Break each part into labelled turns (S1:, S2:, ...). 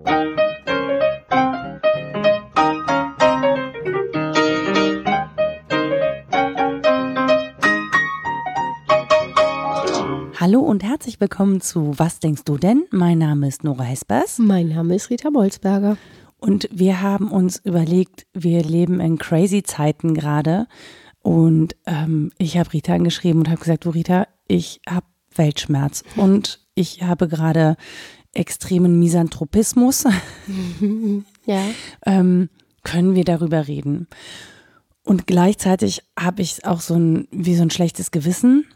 S1: Hallo und herzlich willkommen zu Was denkst du denn? Mein Name ist Nora Hespers.
S2: Mein Name ist Rita Bolzberger.
S1: Und wir haben uns überlegt, wir leben in crazy Zeiten gerade. Und ähm, ich habe Rita angeschrieben und habe gesagt, du Rita, ich habe Weltschmerz und ich habe gerade extremen Misanthropismus.
S2: ja.
S1: ähm, können wir darüber reden? Und gleichzeitig habe ich auch so ein, wie so ein schlechtes Gewissen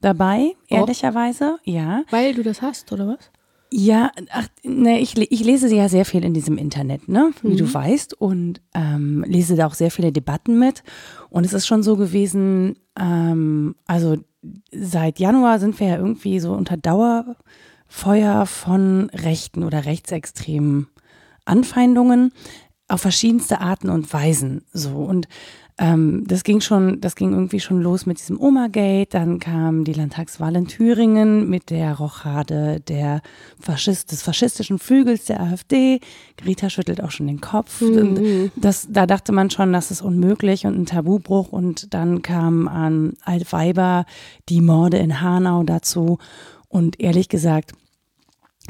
S1: dabei, oh. ehrlicherweise, ja.
S2: Weil du das hast, oder was?
S1: Ja, ach, ne, ich, ich lese ja sehr viel in diesem Internet, ne, wie mhm. du weißt, und ähm, lese da auch sehr viele Debatten mit. Und es ist schon so gewesen, ähm, also seit Januar sind wir ja irgendwie so unter Dauerfeuer von rechten oder rechtsextremen Anfeindungen auf verschiedenste Arten und Weisen so. Und ähm, das ging schon, das ging irgendwie schon los mit diesem Oma-Gate, dann kam die Landtagswahl in Thüringen mit der Rochade der Faschist, des faschistischen Flügels der AfD. Greta schüttelt auch schon den Kopf. Mhm. Das, da dachte man schon, das ist unmöglich und ein Tabubruch. Und dann kam an Altweiber die Morde in Hanau dazu. Und ehrlich gesagt,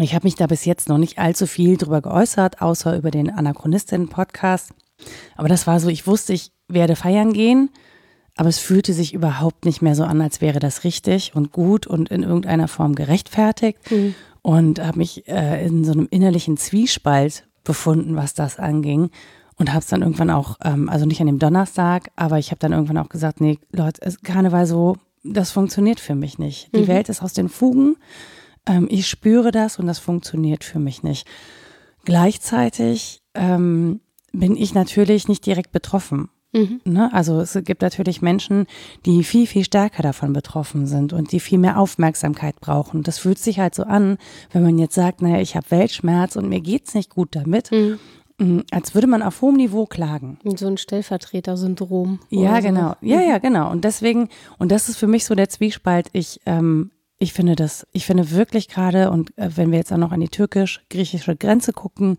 S1: ich habe mich da bis jetzt noch nicht allzu viel drüber geäußert, außer über den Anachronistinnen-Podcast. Aber das war so, ich wusste, ich werde feiern gehen, aber es fühlte sich überhaupt nicht mehr so an, als wäre das richtig und gut und in irgendeiner Form gerechtfertigt. Mhm. Und habe mich äh, in so einem innerlichen Zwiespalt befunden, was das anging. Und habe es dann irgendwann auch, ähm, also nicht an dem Donnerstag, aber ich habe dann irgendwann auch gesagt, nee, Leute, Karneval so, das funktioniert für mich nicht. Die mhm. Welt ist aus den Fugen. Ähm, ich spüre das und das funktioniert für mich nicht. Gleichzeitig ähm, bin ich natürlich nicht direkt betroffen. Mhm. Ne? Also es gibt natürlich Menschen, die viel, viel stärker davon betroffen sind und die viel mehr Aufmerksamkeit brauchen. Das fühlt sich halt so an, wenn man jetzt sagt, naja, ich habe Weltschmerz und mir geht's nicht gut damit. Mhm. Mm, als würde man auf hohem Niveau klagen.
S2: So ein Stellvertreter-Syndrom.
S1: Ja, so. genau. Ja, ja, genau. Und deswegen, und das ist für mich so der Zwiespalt. Ich, ähm, ich finde das, ich finde wirklich gerade, und äh, wenn wir jetzt auch noch an die türkisch-griechische Grenze gucken,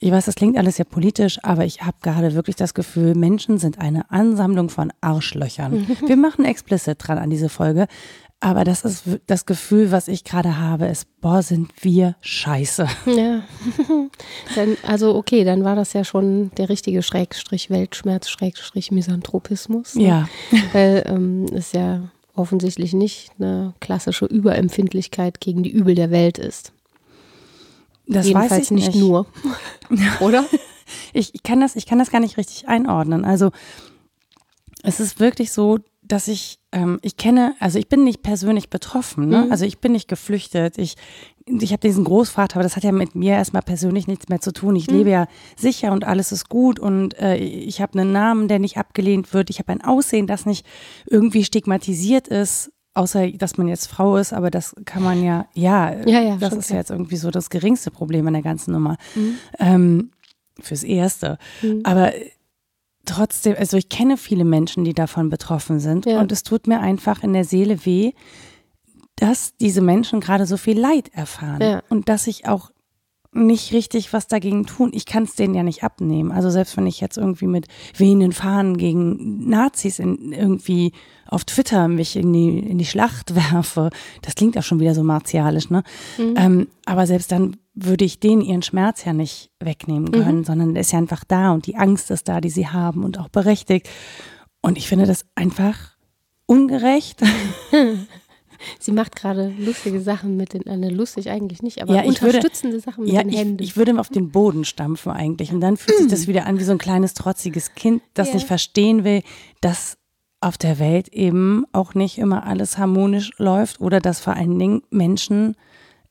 S1: ich weiß, das klingt alles sehr politisch, aber ich habe gerade wirklich das Gefühl, Menschen sind eine Ansammlung von Arschlöchern. Wir machen explicit dran an diese Folge. Aber das ist das Gefühl, was ich gerade habe, ist, boah, sind wir scheiße.
S2: Ja. dann, also okay, dann war das ja schon der richtige Schrägstrich Weltschmerz, Schrägstrich Misanthropismus.
S1: Ne? Ja.
S2: Weil ähm, ist ja offensichtlich nicht eine klassische Überempfindlichkeit gegen die Übel der Welt ist.
S1: Das Jedenfalls weiß ich nicht, nicht
S2: nur. Oder?
S1: ich, ich, kann das, ich kann das gar nicht richtig einordnen. Also es ist wirklich so, dass ich, ähm, ich kenne, also ich bin nicht persönlich betroffen, ne? Mhm. also ich bin nicht geflüchtet. Ich, ich habe diesen Großvater, aber das hat ja mit mir erstmal persönlich nichts mehr zu tun. Ich mhm. lebe ja sicher und alles ist gut und äh, ich habe einen Namen, der nicht abgelehnt wird. Ich habe ein Aussehen, das nicht irgendwie stigmatisiert ist. Außer, dass man jetzt Frau ist, aber das kann man ja, ja,
S2: ja, ja
S1: das ist ja jetzt irgendwie so das geringste Problem in der ganzen Nummer. Mhm. Ähm, fürs Erste. Mhm. Aber trotzdem, also ich kenne viele Menschen, die davon betroffen sind ja. und es tut mir einfach in der Seele weh, dass diese Menschen gerade so viel Leid erfahren ja. und dass ich auch nicht richtig was dagegen tun. Ich kann es denen ja nicht abnehmen. Also selbst wenn ich jetzt irgendwie mit wehenden Fahnen gegen Nazis in, irgendwie auf Twitter mich in die, in die Schlacht werfe, das klingt auch schon wieder so martialisch, ne? Mhm. Ähm, aber selbst dann würde ich denen ihren Schmerz ja nicht wegnehmen können, mhm. sondern der ist ja einfach da und die Angst ist da, die sie haben und auch berechtigt. Und ich finde das einfach ungerecht.
S2: Sie macht gerade lustige Sachen mit den, äh, lustig eigentlich nicht, aber ja, unterstützende
S1: würde,
S2: Sachen mit
S1: ja,
S2: den Händen.
S1: Ich, ich würde auf den Boden stampfen eigentlich und dann fühlt sich das wieder an wie so ein kleines trotziges Kind, das ja. nicht verstehen will, dass auf der Welt eben auch nicht immer alles harmonisch läuft oder dass vor allen Dingen Menschen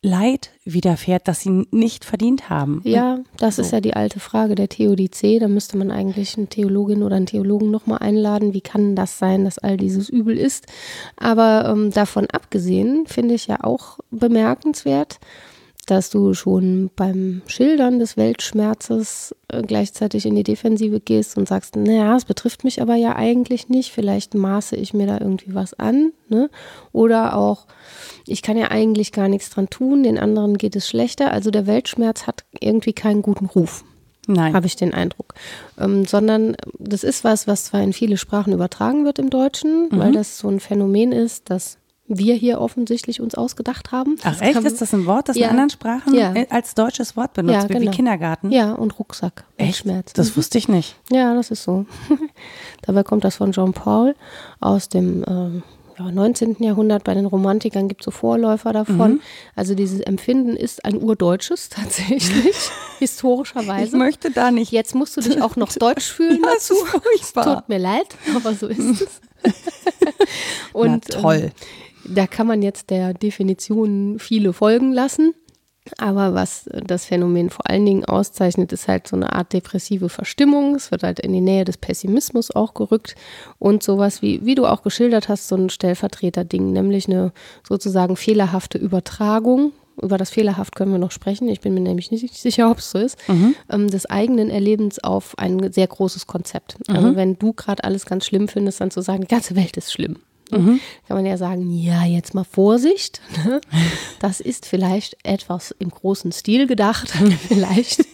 S1: Leid widerfährt, das sie nicht verdient haben.
S2: Ja, das so. ist ja die alte Frage der Theodizee. Da müsste man eigentlich eine Theologin oder einen Theologen nochmal einladen. Wie kann das sein, dass all dieses übel ist? Aber ähm, davon abgesehen finde ich ja auch bemerkenswert, dass du schon beim Schildern des Weltschmerzes äh, gleichzeitig in die Defensive gehst und sagst, naja, es betrifft mich aber ja eigentlich nicht, vielleicht maße ich mir da irgendwie was an. Ne? Oder auch, ich kann ja eigentlich gar nichts dran tun, den anderen geht es schlechter. Also der Weltschmerz hat irgendwie keinen guten Ruf.
S1: Nein.
S2: Habe ich den Eindruck. Ähm, sondern das ist was, was zwar in viele Sprachen übertragen wird im Deutschen, mhm. weil das so ein Phänomen ist, dass wir hier offensichtlich uns ausgedacht haben.
S1: Ach echt? Kann, ist das ein Wort, das ja. in anderen Sprachen ja. als deutsches Wort benutzt ja, wird, genau. wie Kindergarten?
S2: Ja, und Rucksack.
S1: Echt? Schmerz. Das mhm. wusste ich nicht.
S2: Ja, das ist so. Dabei kommt das von Jean Paul aus dem äh, ja, 19. Jahrhundert. Bei den Romantikern gibt es so Vorläufer davon. Mhm. Also dieses Empfinden ist ein urdeutsches tatsächlich, historischerweise. Ich
S1: möchte da nicht.
S2: Jetzt musst du dich auch noch deutsch fühlen ja, dazu. Tut mir leid, aber so ist es.
S1: Und Na, toll. Ähm,
S2: da kann man jetzt der Definition viele folgen lassen. Aber was das Phänomen vor allen Dingen auszeichnet, ist halt so eine Art depressive Verstimmung. Es wird halt in die Nähe des Pessimismus auch gerückt und sowas wie, wie du auch geschildert hast, so ein Stellvertreter-Ding, nämlich eine sozusagen fehlerhafte Übertragung. Über das Fehlerhaft können wir noch sprechen. Ich bin mir nämlich nicht sicher, ob es so ist. Mhm. Ähm, des eigenen Erlebens auf ein sehr großes Konzept. Also mhm. wenn du gerade alles ganz schlimm findest, dann zu sagen, die ganze Welt ist schlimm. Mhm. Kann man ja sagen, ja, jetzt mal Vorsicht. Ne? Das ist vielleicht etwas im großen Stil gedacht. vielleicht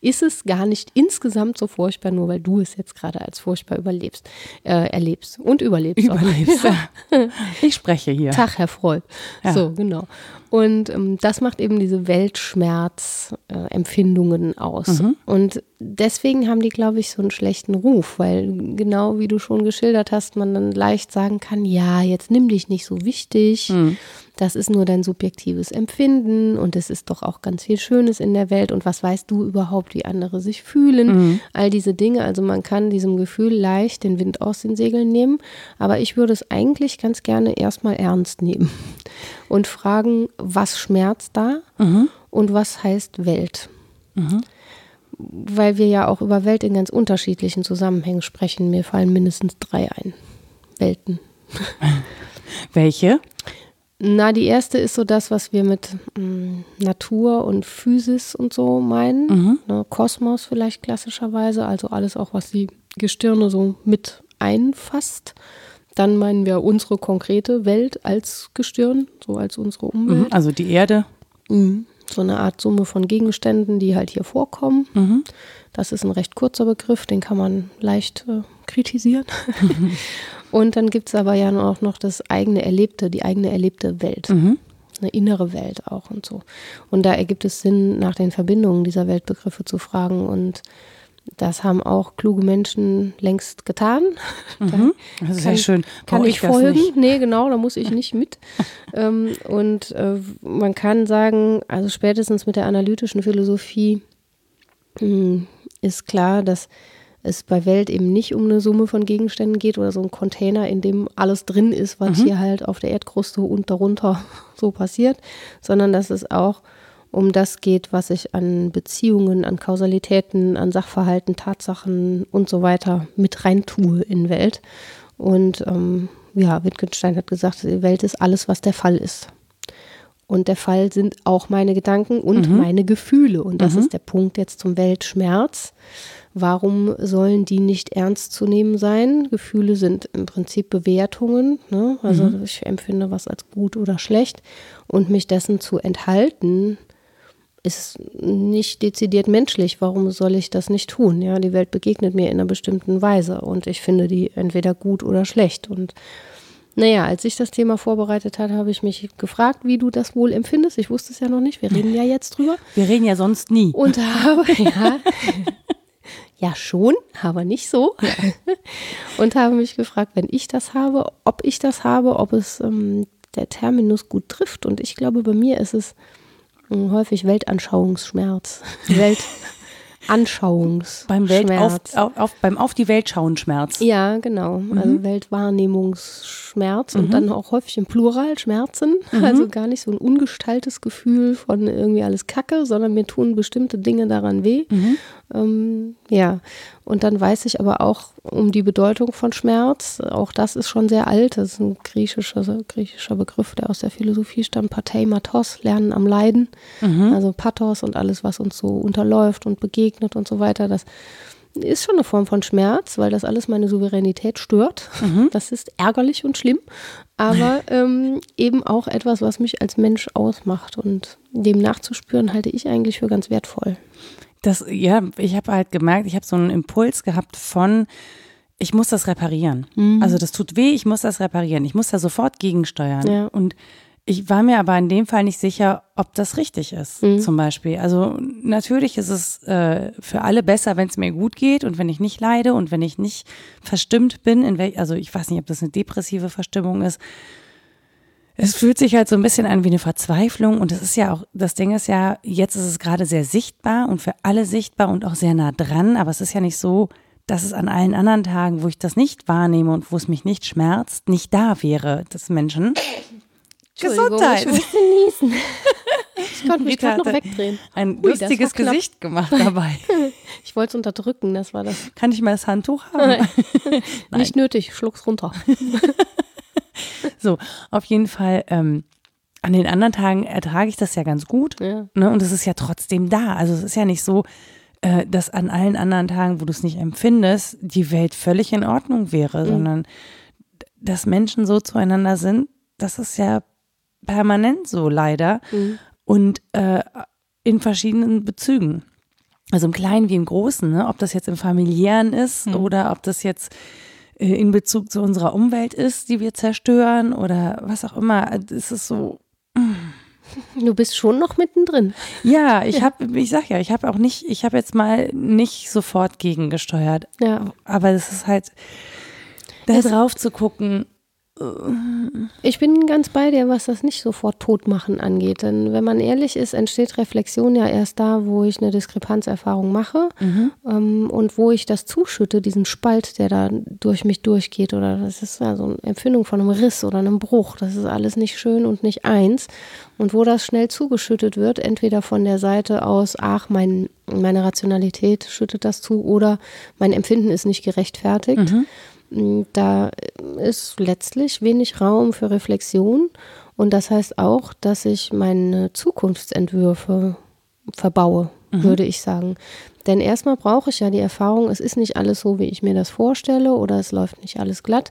S2: ist es gar nicht insgesamt so furchtbar, nur weil du es jetzt gerade als furchtbar überlebst, äh, erlebst und überlebst.
S1: Überlebst, ja. Ich spreche hier.
S2: Tag, Herr Freud. Ja. So, genau. Und ähm, das macht eben diese Weltschmerzempfindungen äh, aus. Mhm. Und deswegen haben die, glaube ich, so einen schlechten Ruf, weil genau wie du schon geschildert hast, man dann leicht sagen kann, ja, jetzt nimm dich nicht so wichtig. Mhm. Das ist nur dein subjektives Empfinden und es ist doch auch ganz viel Schönes in der Welt und was weißt du überhaupt, wie andere sich fühlen, mhm. all diese Dinge. Also man kann diesem Gefühl leicht den Wind aus den Segeln nehmen, aber ich würde es eigentlich ganz gerne erstmal ernst nehmen und fragen, was schmerzt da mhm. und was heißt Welt. Mhm. Weil wir ja auch über Welt in ganz unterschiedlichen Zusammenhängen sprechen. Mir fallen mindestens drei ein. Welten.
S1: Welche?
S2: Na, die erste ist so das, was wir mit m, mm, Natur und Physis und so meinen. Mhm. Ne, Kosmos vielleicht klassischerweise, also alles auch, was die Gestirne so mit einfasst. Dann meinen wir unsere konkrete Welt als Gestirn, so als unsere Umwelt.
S1: Mhm, also die Erde.
S2: Mhm. So eine Art Summe von Gegenständen, die halt hier vorkommen. Mhm. Das ist ein recht kurzer Begriff, den kann man leicht äh, kritisieren. Und dann gibt es aber ja auch noch das eigene Erlebte, die eigene erlebte Welt. Mhm. Eine innere Welt auch und so. Und da ergibt es Sinn, nach den Verbindungen dieser Weltbegriffe zu fragen. Und das haben auch kluge Menschen längst getan.
S1: Mhm. Das ist sehr schön.
S2: Kann ich, ich folgen? Nicht. Nee, genau, da muss ich nicht mit. ähm, und äh, man kann sagen, also spätestens mit der analytischen Philosophie hm, ist klar, dass es bei Welt eben nicht um eine Summe von Gegenständen geht oder so ein Container, in dem alles drin ist, was mhm. hier halt auf der Erdkruste und darunter so passiert, sondern dass es auch um das geht, was ich an Beziehungen, an Kausalitäten, an Sachverhalten, Tatsachen und so weiter mit rein tue in Welt. Und ähm, ja, Wittgenstein hat gesagt, die Welt ist alles, was der Fall ist. Und der Fall sind auch meine Gedanken und mhm. meine Gefühle. Und das mhm. ist der Punkt jetzt zum Weltschmerz. Warum sollen die nicht ernst zu nehmen sein? Gefühle sind im Prinzip Bewertungen. Ne? Also mhm. ich empfinde was als gut oder schlecht. Und mich dessen zu enthalten, ist nicht dezidiert menschlich. Warum soll ich das nicht tun? Ja, die Welt begegnet mir in einer bestimmten Weise und ich finde die entweder gut oder schlecht. Und naja, als ich das Thema vorbereitet habe, habe ich mich gefragt, wie du das wohl empfindest. Ich wusste es ja noch nicht. Wir reden ja jetzt drüber.
S1: Wir reden ja sonst nie.
S2: Und habe, ja, ja schon, aber nicht so. Und habe mich gefragt, wenn ich das habe, ob ich das habe, ob es ähm, der Terminus gut trifft. Und ich glaube, bei mir ist es häufig Weltanschauungsschmerz. Welt, Anschauungs
S1: beim, Welt auf, auf, auf, beim Auf die Welt schauen Schmerz.
S2: Ja, genau. Also Weltwahrnehmungsschmerz und dann auch häufig im Plural Schmerzen. Also gar nicht so ein ungestaltes Gefühl von irgendwie alles Kacke, sondern mir tun bestimmte Dinge daran weh. Ähm, ja, und dann weiß ich aber auch um die Bedeutung von Schmerz. Auch das ist schon sehr alt. Das ist ein griechischer, griechischer Begriff, der aus der Philosophie stammt. Patheimatos, Lernen am Leiden. Also Pathos und alles, was uns so unterläuft und begegnet und so weiter. Das ist schon eine Form von Schmerz, weil das alles meine Souveränität stört. Das ist ärgerlich und schlimm, aber ähm, eben auch etwas, was mich als Mensch ausmacht. Und dem nachzuspüren, halte ich eigentlich für ganz wertvoll.
S1: Das, ja, ich habe halt gemerkt, ich habe so einen Impuls gehabt von, ich muss das reparieren. Also das tut weh, ich muss das reparieren. Ich muss da sofort gegensteuern.
S2: Ja.
S1: Und ich war mir aber in dem Fall nicht sicher, ob das richtig ist, zum Beispiel. Also natürlich ist es äh, für alle besser, wenn es mir gut geht und wenn ich nicht leide und wenn ich nicht verstimmt bin, in welch, also ich weiß nicht, ob das eine depressive Verstimmung ist. Es fühlt sich halt so ein bisschen an wie eine Verzweiflung und es ist ja auch, das Ding ist ja, jetzt ist es gerade sehr sichtbar und für alle sichtbar und auch sehr nah dran, aber es ist ja nicht so, dass es an allen anderen Tagen, wo ich das nicht wahrnehme und wo es mich nicht schmerzt, nicht da wäre, des Menschen. Gesundheit.
S2: Ich musste niesen. Ich konnte mich gerade noch wegdrehen.
S1: Ein
S2: Ui,
S1: lustiges. Gesicht gemacht dabei.
S2: Ich wollte es unterdrücken, das war das.
S1: Kann ich mal das Handtuch haben?
S2: Nicht nötig, schluck's runter.
S1: So, auf jeden Fall. Ähm, an den anderen Tagen ertrage ich das ja ganz gut.
S2: Ja.
S1: Ne? Und es ist ja trotzdem da. Also es ist ja nicht so, äh, dass an allen anderen Tagen, wo du es nicht empfindest, die Welt völlig in Ordnung wäre, sondern d- dass Menschen so zueinander sind, das ist ja permanent so leider. Und äh, in verschiedenen Bezügen. Also im Kleinen wie im Großen, ne? ob das jetzt im familiären ist oder ob das jetzt äh, in Bezug zu unserer Umwelt ist, die wir zerstören oder was auch immer. Es ist so,
S2: Du bist schon noch mittendrin.
S1: ja, ich habe, ich sag ja, ich habe auch nicht, ich habe jetzt mal nicht sofort gegengesteuert,
S2: Ja.
S1: aber es ist halt, da drauf zu gucken,
S2: Ich bin ganz bei dir, was das nicht sofort totmachen angeht. Denn wenn man ehrlich ist, entsteht Reflexion ja erst da, wo ich eine Diskrepanzerfahrung mache ähm, und wo ich das zuschütte, diesen Spalt, der da durch mich durchgeht. Oder das ist ja so eine Empfindung von einem Riss oder einem Bruch. Das ist alles nicht schön und nicht eins. Und wo das schnell zugeschüttet wird, entweder von der Seite aus, ach, mein, meine Rationalität schüttet das zu oder mein Empfinden ist nicht gerechtfertigt. Da ist letztlich wenig Raum für Reflexion und das heißt auch, dass ich meine Zukunftsentwürfe verbaue, würde ich sagen. Denn erstmal brauche ich ja die Erfahrung, es ist nicht alles so, wie ich mir das vorstelle oder es läuft nicht alles glatt.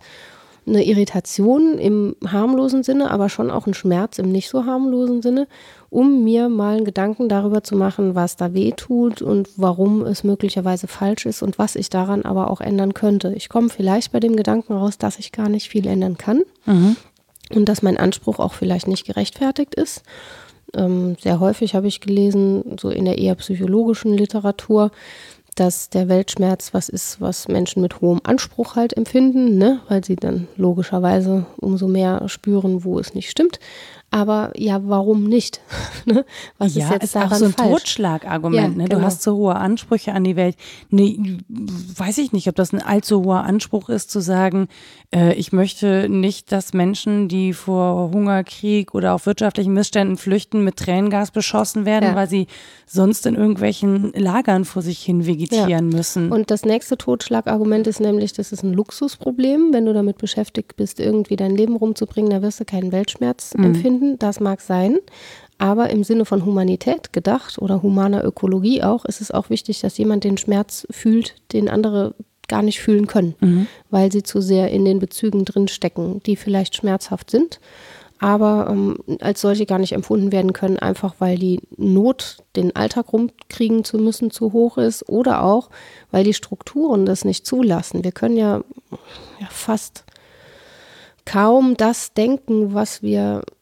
S2: Eine Irritation im harmlosen Sinne, aber schon auch ein Schmerz im nicht so harmlosen Sinne, um mir mal einen Gedanken darüber zu machen, was da weh tut und warum es möglicherweise falsch ist und was ich daran aber auch ändern könnte. Ich komme vielleicht bei dem Gedanken raus, dass ich gar nicht viel ändern kann und dass mein Anspruch auch vielleicht nicht gerechtfertigt ist. Ähm, sehr häufig habe ich gelesen, so in der eher psychologischen Literatur, dass der Weltschmerz was ist, was Menschen mit hohem Anspruch halt empfinden, ne? weil sie dann logischerweise umso mehr spüren, wo es nicht stimmt. Aber ja, warum nicht? Ne? was
S1: ja,
S2: ist jetzt
S1: ist auch
S2: daran
S1: so ein? Totschlagargument.
S2: Ja,
S1: ne? Du
S2: genau.
S1: hast so hohe Ansprüche an die Welt. Nee, weiß ich nicht, ob das ein allzu hoher Anspruch ist, zu sagen, äh, ich möchte nicht, dass Menschen, die vor Hunger, Krieg oder auch wirtschaftlichen Missständen flüchten, mit Tränengas beschossen werden,
S2: Ja.
S1: weil sie sonst in irgendwelchen Lagern vor sich hin vegetieren müssen.
S2: Und das nächste Totschlagargument ist nämlich, das ist ein Luxusproblem. Wenn du damit beschäftigt bist, irgendwie dein Leben rumzubringen, da wirst du keinen Weltschmerz empfinden. Das mag sein. Aber im Sinne von Humanität gedacht oder humaner Ökologie auch, ist es auch wichtig, dass jemand den Schmerz fühlt, den andere gar nicht fühlen können, weil sie zu sehr in den Bezügen drin stecken, die vielleicht schmerzhaft sind, aber ähm, als solche gar nicht empfunden werden können, einfach weil die Not, den Alltag rumkriegen zu müssen, zu hoch ist oder auch, weil die Strukturen das nicht zulassen. Wir können ja, ja fast kaum das denken, was wir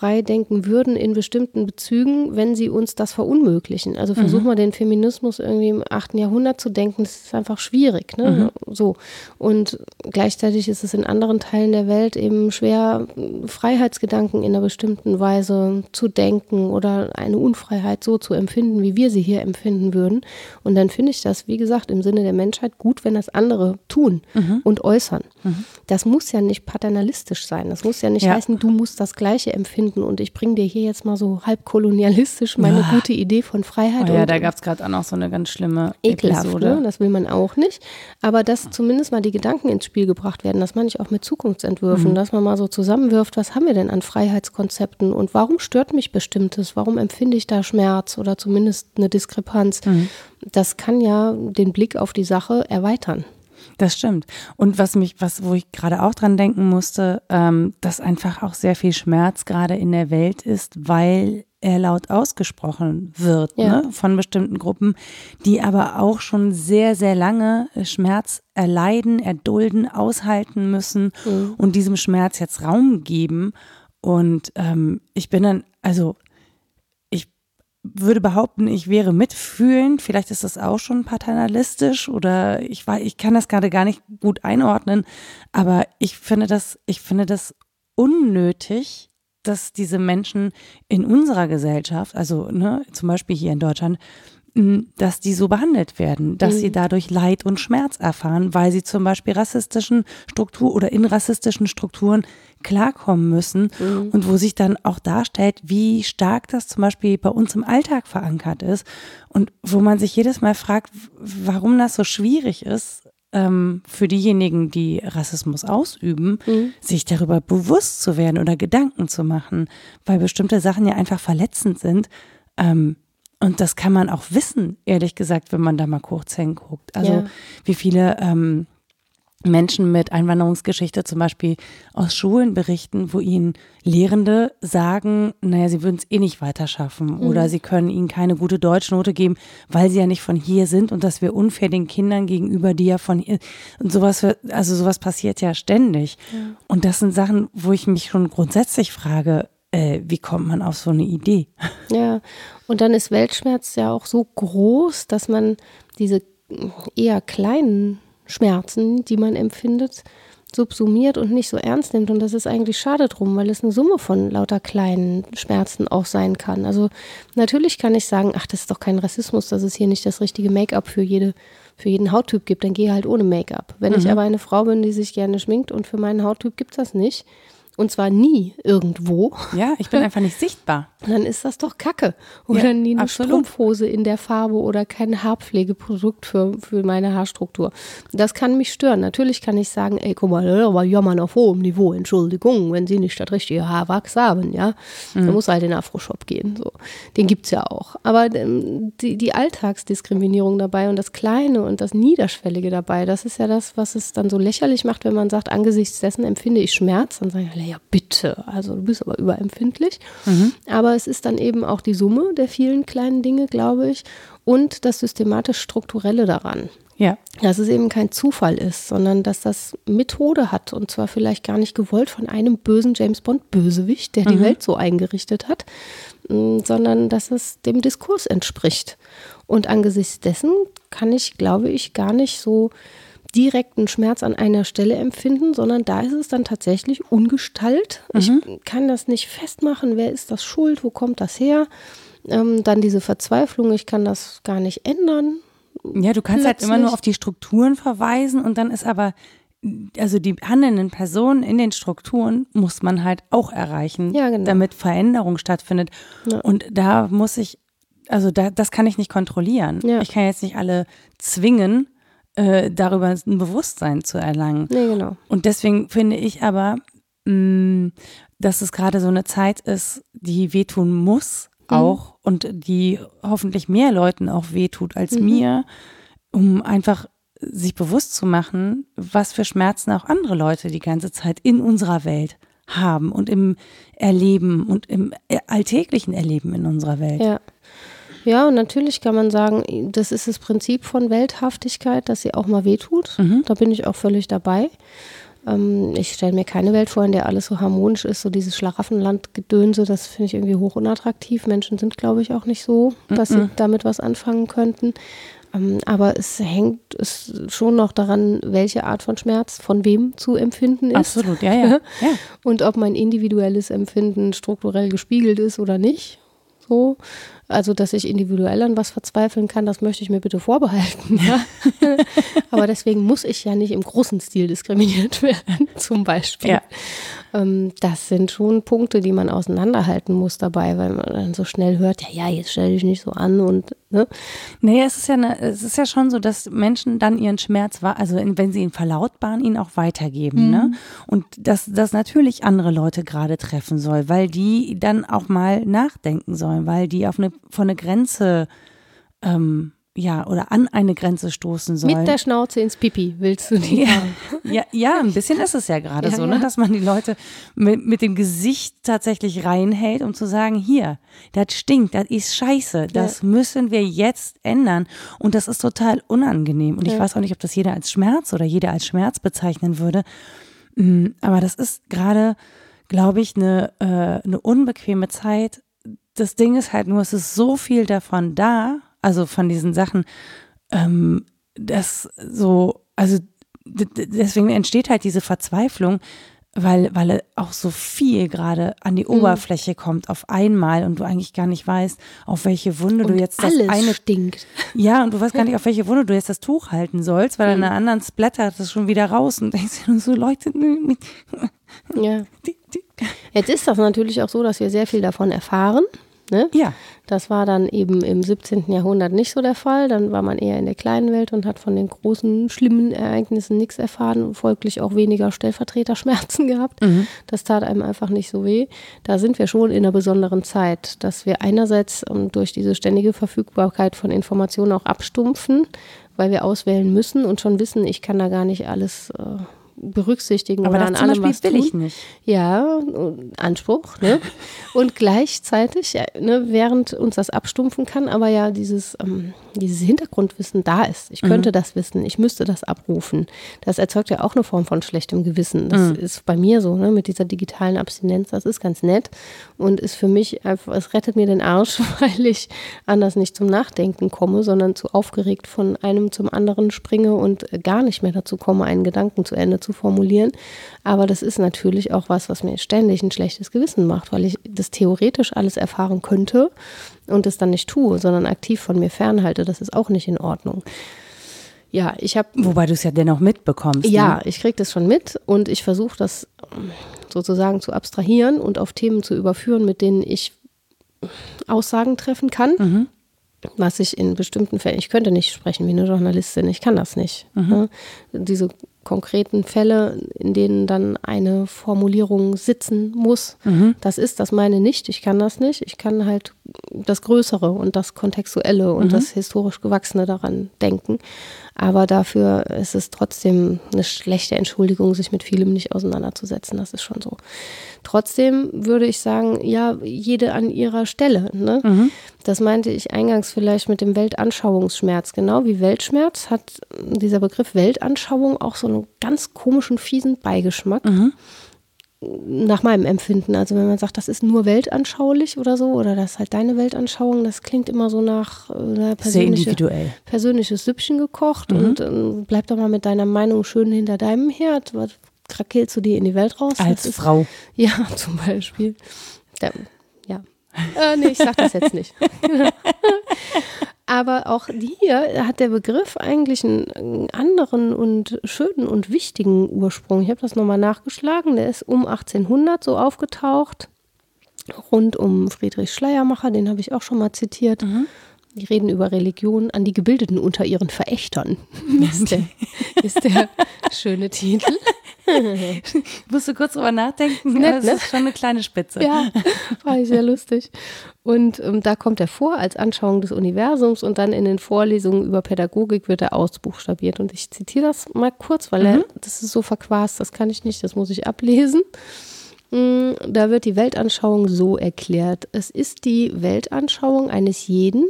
S2: frei denken würden in bestimmten Bezügen, wenn sie uns das verunmöglichen. Also versuch mhm. mal den Feminismus irgendwie im 8. Jahrhundert zu denken, das ist einfach schwierig. Ne? Mhm. So. Und gleichzeitig ist es in anderen Teilen der Welt eben schwer, Freiheitsgedanken in einer bestimmten Weise zu denken oder eine Unfreiheit so zu empfinden, wie wir sie hier empfinden würden. Und dann finde ich das, wie gesagt, im Sinne der Menschheit gut, wenn das andere tun mhm. und äußern. Mhm. Das muss ja nicht paternalistisch sein. Das muss ja nicht ja. heißen, du musst das Gleiche empfinden und ich bringe dir hier jetzt mal so halb kolonialistisch meine oh. gute Idee von Freiheit.
S1: Oh ja, da gab es gerade auch noch so eine ganz schlimme
S2: ekelhaft, Episode. Ne? Das will man auch nicht. Aber dass zumindest mal die Gedanken ins Spiel gebracht werden, das meine ich auch mit Zukunftsentwürfen, mhm. dass man mal so zusammenwirft, was haben wir denn an Freiheitskonzepten und warum stört mich bestimmtes, warum empfinde ich da Schmerz oder zumindest eine Diskrepanz. Mhm. Das kann ja den Blick auf die Sache erweitern.
S1: Das stimmt. Und was mich, was, wo ich gerade auch dran denken musste, ähm, dass einfach auch sehr viel Schmerz gerade in der Welt ist, weil er laut ausgesprochen wird ja. ne, von bestimmten Gruppen, die aber auch schon sehr, sehr lange Schmerz erleiden, erdulden, aushalten müssen mhm. und diesem Schmerz jetzt Raum geben. Und ähm, ich bin dann, also würde behaupten, ich wäre mitfühlend. Vielleicht ist das auch schon paternalistisch oder ich weiß, ich kann das gerade gar nicht gut einordnen. Aber ich finde das, ich finde das unnötig, dass diese Menschen in unserer Gesellschaft, also ne, zum Beispiel hier in Deutschland, dass die so behandelt werden, dass mhm. sie dadurch Leid und Schmerz erfahren, weil sie zum Beispiel rassistischen Strukturen oder in rassistischen Strukturen klarkommen müssen mhm. und wo sich dann auch darstellt, wie stark das zum Beispiel bei uns im Alltag verankert ist und wo man sich jedes Mal fragt, warum das so schwierig ist, ähm, für diejenigen, die Rassismus ausüben, mhm. sich darüber bewusst zu werden oder Gedanken zu machen, weil bestimmte Sachen ja einfach verletzend sind. Ähm, und das kann man auch wissen, ehrlich gesagt, wenn man da mal kurz hinguckt. Also ja. wie viele ähm, Menschen mit Einwanderungsgeschichte zum Beispiel aus Schulen berichten, wo ihnen Lehrende sagen, naja, sie würden es eh nicht weiter schaffen mhm. oder sie können ihnen keine gute Deutschnote geben, weil sie ja nicht von hier sind und das wäre unfair den Kindern gegenüber, die ja von hier und sowas, also sowas passiert ja ständig. Ja. Und das sind Sachen, wo ich mich schon grundsätzlich frage, äh, wie kommt man auf so eine Idee?
S2: Ja, und dann ist Weltschmerz ja auch so groß, dass man diese eher kleinen Schmerzen, die man empfindet, subsumiert und nicht so ernst nimmt. Und das ist eigentlich schade drum, weil es eine Summe von lauter kleinen Schmerzen auch sein kann. Also natürlich kann ich sagen, ach, das ist doch kein Rassismus, dass es hier nicht das richtige Make-up für jede für jeden Hauttyp gibt, dann gehe halt ohne Make-up. Wenn mhm. ich aber eine Frau bin, die sich gerne schminkt und für meinen Hauttyp gibt es das nicht, und zwar nie irgendwo.
S1: Ja, ich bin einfach nicht sichtbar.
S2: Dann ist das doch Kacke. Oder ja, nie eine absolut. Strumpfhose in der Farbe oder kein Haarpflegeprodukt für, für meine Haarstruktur. Das kann mich stören. Natürlich kann ich sagen, ey, guck mal, aber jammern auf hohem Niveau, Entschuldigung, wenn Sie nicht das richtige Haarwachs haben, ja. Mhm. Dann muss halt in den Afro-Shop gehen. So. Den gibt es ja auch. Aber ähm, die, die Alltagsdiskriminierung dabei und das Kleine und das Niederschwellige dabei, das ist ja das, was es dann so lächerlich macht, wenn man sagt, angesichts dessen empfinde ich Schmerz. Dann sage ich, ja bitte, also du bist aber überempfindlich. Mhm. Aber es ist dann eben auch die Summe der vielen kleinen Dinge, glaube ich, und das systematisch Strukturelle daran. Ja. Dass es eben kein Zufall ist, sondern dass das Methode hat und zwar vielleicht gar nicht gewollt von einem bösen James Bond Bösewicht, der mhm. die Welt so eingerichtet hat, mm, sondern dass es dem Diskurs entspricht. Und angesichts dessen kann ich, glaube ich, gar nicht so direkten Schmerz an einer Stelle empfinden, sondern da ist es dann tatsächlich ungestalt. Mhm. Ich kann das nicht festmachen, wer ist das schuld, wo kommt das her. Ähm, dann diese Verzweiflung, ich kann das gar nicht ändern.
S1: Ja, du kannst Plötzlich. halt immer nur auf die Strukturen verweisen und dann ist aber, also die handelnden Personen in den Strukturen muss man halt auch erreichen, ja, genau. damit Veränderung stattfindet. Ja. Und da muss ich, also da, das kann ich nicht kontrollieren. Ja. Ich kann jetzt nicht alle zwingen, äh, darüber ein Bewusstsein zu erlangen.
S2: Nee, genau.
S1: Und deswegen finde ich aber, mh, mm, dass es gerade so eine Zeit ist, die wehtun muss mhm. auch und die hoffentlich mehr Leuten auch wehtut als mhm. mir, um einfach sich bewusst zu machen, was für Schmerzen auch andere Leute die ganze Zeit in unserer Welt haben und im Erleben und im alltäglichen Erleben in unserer Welt.
S2: Ja. Ja, und natürlich kann man sagen, das ist das Prinzip von Welthaftigkeit, dass sie auch mal wehtut. Mhm. Da bin ich auch völlig dabei. Ähm, ich stelle mir keine Welt vor, in der alles so harmonisch ist, so dieses Schlaraffenland-Gedönse, das finde ich irgendwie hoch unattraktiv. Menschen sind, glaube ich, auch nicht so, dass -mm. sie damit was anfangen könnten. Ähm, aber es hängt es schon noch daran, welche Art von Schmerz von wem zu empfinden ist.
S1: Absolut, ja, ja. ja.
S2: Und ob mein individuelles Empfinden strukturell gespiegelt ist oder nicht. So. Also, dass ich individuell an was verzweifeln kann, das möchte ich mir bitte vorbehalten. Ja? Aber deswegen muss ich ja nicht im großen Stil diskriminiert werden, zum Beispiel. Ja. Ähm, das sind schon Punkte, die man auseinanderhalten muss dabei, weil man dann so schnell hört, ja, ja, jetzt stell dich nicht so an und ne?
S1: Nee, es ist ja eine, es ist ja schon so, dass Menschen dann ihren Schmerz, also wenn sie ihn verlautbaren, ihn auch weitergeben. Ne? Mhm. Ne? Und dass das natürlich andere Leute gerade treffen soll, weil die dann auch mal nachdenken sollen, weil die auf eine von eine Grenze ähm, ja, oder an eine Grenze stoßen sollen.
S2: Mit der Schnauze ins Pipi willst du die
S1: ja, ja, ja, ein bisschen ist es ja gerade ja, so, ne, dass man die Leute mit, mit dem Gesicht tatsächlich reinhält, um zu sagen, hier, das stinkt, das ist scheiße, das ja. müssen wir jetzt ändern. Und das ist total unangenehm. Und ich weiß auch nicht, ob das jeder als Schmerz oder jeder als Schmerz bezeichnen würde. Mm, aber das ist gerade, glaube ich, eine, äh, eine unbequeme Zeit. Das Ding ist halt nur, es ist so viel davon da, also von diesen Sachen, ähm, das so, also deswegen entsteht halt diese Verzweiflung, weil, weil auch so viel gerade an die mhm. Oberfläche kommt auf einmal und du eigentlich gar nicht weißt, auf welche Wunde
S2: und
S1: du jetzt
S2: das
S1: eine
S2: stinkt.
S1: Ja, und du weißt gar nicht, auf welche Wunde du jetzt das Tuch halten sollst, weil mhm. an einer anderen splattert das schon wieder raus und denkst dir so, Leute,
S2: ja. Jetzt ist das natürlich auch so, dass wir sehr viel davon erfahren. Ne?
S1: Ja.
S2: Das war dann eben im 17. Jahrhundert nicht so der Fall. Dann war man eher in der kleinen Welt und hat von den großen, schlimmen Ereignissen nichts erfahren und folglich auch weniger Stellvertreterschmerzen gehabt. Mhm. Das tat einem einfach nicht so weh. Da sind wir schon in einer besonderen Zeit, dass wir einerseits um, durch diese ständige Verfügbarkeit von Informationen auch abstumpfen, weil wir auswählen müssen und schon wissen, ich kann da gar nicht alles. Äh, berücksichtigen
S1: aber
S2: oder
S1: an allem was will tun. ich nicht.
S2: Ja, Anspruch. Ne? und gleichzeitig, ne, während uns das abstumpfen kann, aber ja dieses, ähm, dieses Hintergrundwissen da ist. Ich könnte mhm. das wissen, ich müsste das abrufen. Das erzeugt ja auch eine Form von schlechtem Gewissen. Das mhm. ist bei mir so, ne, mit dieser digitalen Abstinenz. Das ist ganz nett und ist für mich einfach, es rettet mir den Arsch, weil ich anders nicht zum Nachdenken komme, sondern zu aufgeregt von einem zum anderen springe und gar nicht mehr dazu komme, einen Gedanken zu Ende zu zu formulieren. Aber das ist natürlich auch was, was mir ständig ein schlechtes Gewissen macht, weil ich das theoretisch alles erfahren könnte und es dann nicht tue, sondern aktiv von mir fernhalte. Das ist auch nicht in Ordnung. Ja, ich habe.
S1: Wobei du es ja dennoch mitbekommst.
S2: Ja, ne? ich kriege das schon mit und ich versuche das sozusagen zu abstrahieren und auf Themen zu überführen, mit denen ich Aussagen treffen kann. Mhm was ich in bestimmten Fällen, ich könnte nicht sprechen wie eine Journalistin, ich kann das nicht. Mhm. Ne? Diese konkreten Fälle, in denen dann eine Formulierung sitzen muss, mhm. das ist das meine nicht, ich kann das nicht. Ich kann halt das Größere und das Kontextuelle und mhm. das historisch Gewachsene daran denken. Aber dafür ist es trotzdem eine schlechte Entschuldigung, sich mit vielem nicht auseinanderzusetzen. Das ist schon so. Trotzdem würde ich sagen, ja, jede an ihrer Stelle. Ne? Mhm. Das meinte ich eingangs vielleicht mit dem Weltanschauungsschmerz. Genau wie Weltschmerz hat dieser Begriff Weltanschauung auch so einen ganz komischen, fiesen Beigeschmack. Mhm nach meinem Empfinden. Also wenn man sagt, das ist nur weltanschaulich oder so, oder das ist halt deine Weltanschauung, das klingt immer so nach äh, persönliche, persönliches Süppchen gekocht mhm. und äh, bleib doch mal mit deiner Meinung schön hinter deinem Herd. Was krakelst du dir in die Welt raus?
S1: Als Frau.
S2: ja, zum Beispiel. Der, ja. Äh, nee, ich sag das jetzt nicht. Aber auch hier hat der Begriff eigentlich einen anderen und schönen und wichtigen Ursprung. Ich habe das nochmal nachgeschlagen. Der ist um 1800 so aufgetaucht, rund um Friedrich Schleiermacher, den habe ich auch schon mal zitiert. Mhm. Die reden über Religion an die Gebildeten unter ihren Verächtern. ist, der, ist der schöne Titel.
S1: Musst du kurz drüber nachdenken, Nett, das ne? ist schon eine kleine Spitze.
S2: Ja, war ich sehr lustig. Und ähm, da kommt er vor als Anschauung des Universums und dann in den Vorlesungen über Pädagogik wird er ausbuchstabiert. Und ich zitiere das mal kurz, weil mhm. er, das ist so verquast, das kann ich nicht, das muss ich ablesen. Mm, da wird die Weltanschauung so erklärt. Es ist die Weltanschauung eines jeden,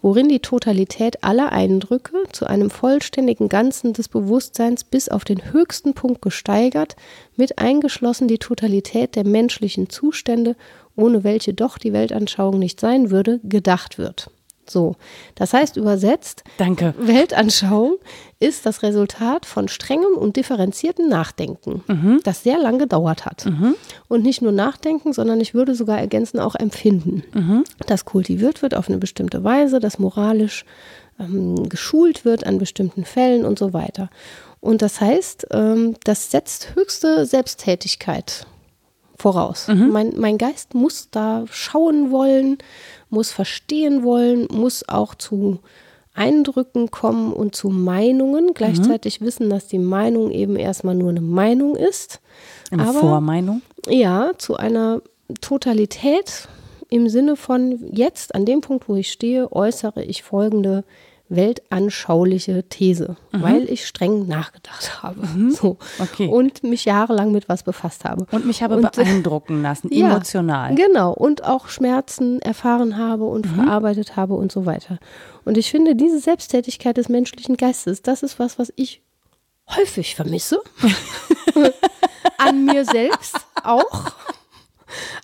S2: worin die Totalität aller Eindrücke zu einem vollständigen Ganzen des Bewusstseins bis auf den höchsten Punkt gesteigert, mit eingeschlossen die Totalität der menschlichen Zustände, ohne welche doch die Weltanschauung nicht sein würde, gedacht wird. So, das heißt übersetzt,
S1: Danke.
S2: Weltanschauung ist das Resultat von strengem und differenziertem Nachdenken, mhm. das sehr lang gedauert hat. Mhm. Und nicht nur Nachdenken, sondern ich würde sogar ergänzen auch Empfinden, mhm. das kultiviert wird auf eine bestimmte Weise, das moralisch ähm, geschult wird an bestimmten Fällen und so weiter. Und das heißt, ähm, das setzt höchste Selbsttätigkeit voraus. Mhm. Mein, mein Geist muss da schauen wollen, muss verstehen wollen, muss auch zu Eindrücken kommen und zu Meinungen. Mhm. Gleichzeitig wissen, dass die Meinung eben erstmal nur eine Meinung ist.
S1: Eine aber, Vormeinung?
S2: Ja, zu einer Totalität im Sinne von jetzt, an dem Punkt, wo ich stehe, äußere ich folgende weltanschauliche These, mhm. weil ich streng nachgedacht habe. Mhm. So. Okay. Und mich jahrelang mit was befasst habe.
S1: Und mich habe und, beeindrucken lassen, emotional.
S2: Ja, genau. Und auch Schmerzen erfahren habe und mhm. verarbeitet habe und so weiter. Und ich finde, diese Selbsttätigkeit des menschlichen Geistes, das ist was, was ich häufig vermisse. An mir selbst auch.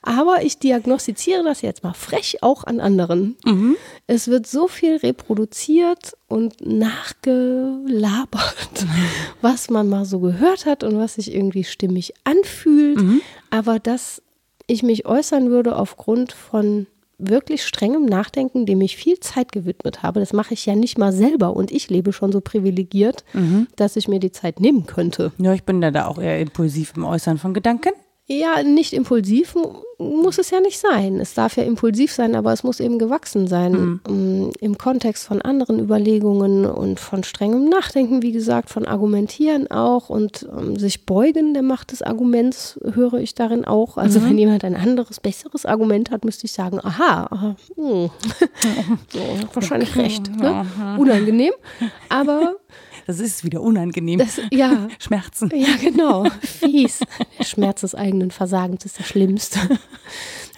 S2: Aber ich diagnostiziere das jetzt mal frech auch an anderen. Mhm. Es wird so viel reproduziert und nachgelabert, was man mal so gehört hat und was sich irgendwie stimmig anfühlt. Mhm. Aber dass ich mich äußern würde aufgrund von wirklich strengem Nachdenken, dem ich viel Zeit gewidmet habe. Das mache ich ja nicht mal selber und ich lebe schon so privilegiert, mhm. dass ich mir die Zeit nehmen könnte.
S1: Ja, ich bin da, da auch eher impulsiv im Äußern von Gedanken.
S2: Ja, nicht impulsiv muss es ja nicht sein. Es darf ja impulsiv sein, aber es muss eben gewachsen sein. Mhm. Ähm, Im Kontext von anderen Überlegungen und von strengem Nachdenken, wie gesagt, von Argumentieren auch und um, sich beugen der Macht des Arguments höre ich darin auch. Also mhm. wenn jemand ein anderes, besseres Argument hat, müsste ich sagen, aha, aha mh. so, wahrscheinlich recht. Ne? Unangenehm. Aber
S1: das ist wieder unangenehm. Das,
S2: ja.
S1: Schmerzen.
S2: Ja, genau. Fies. Der Schmerz des eigenen Versagens ist das Schlimmste.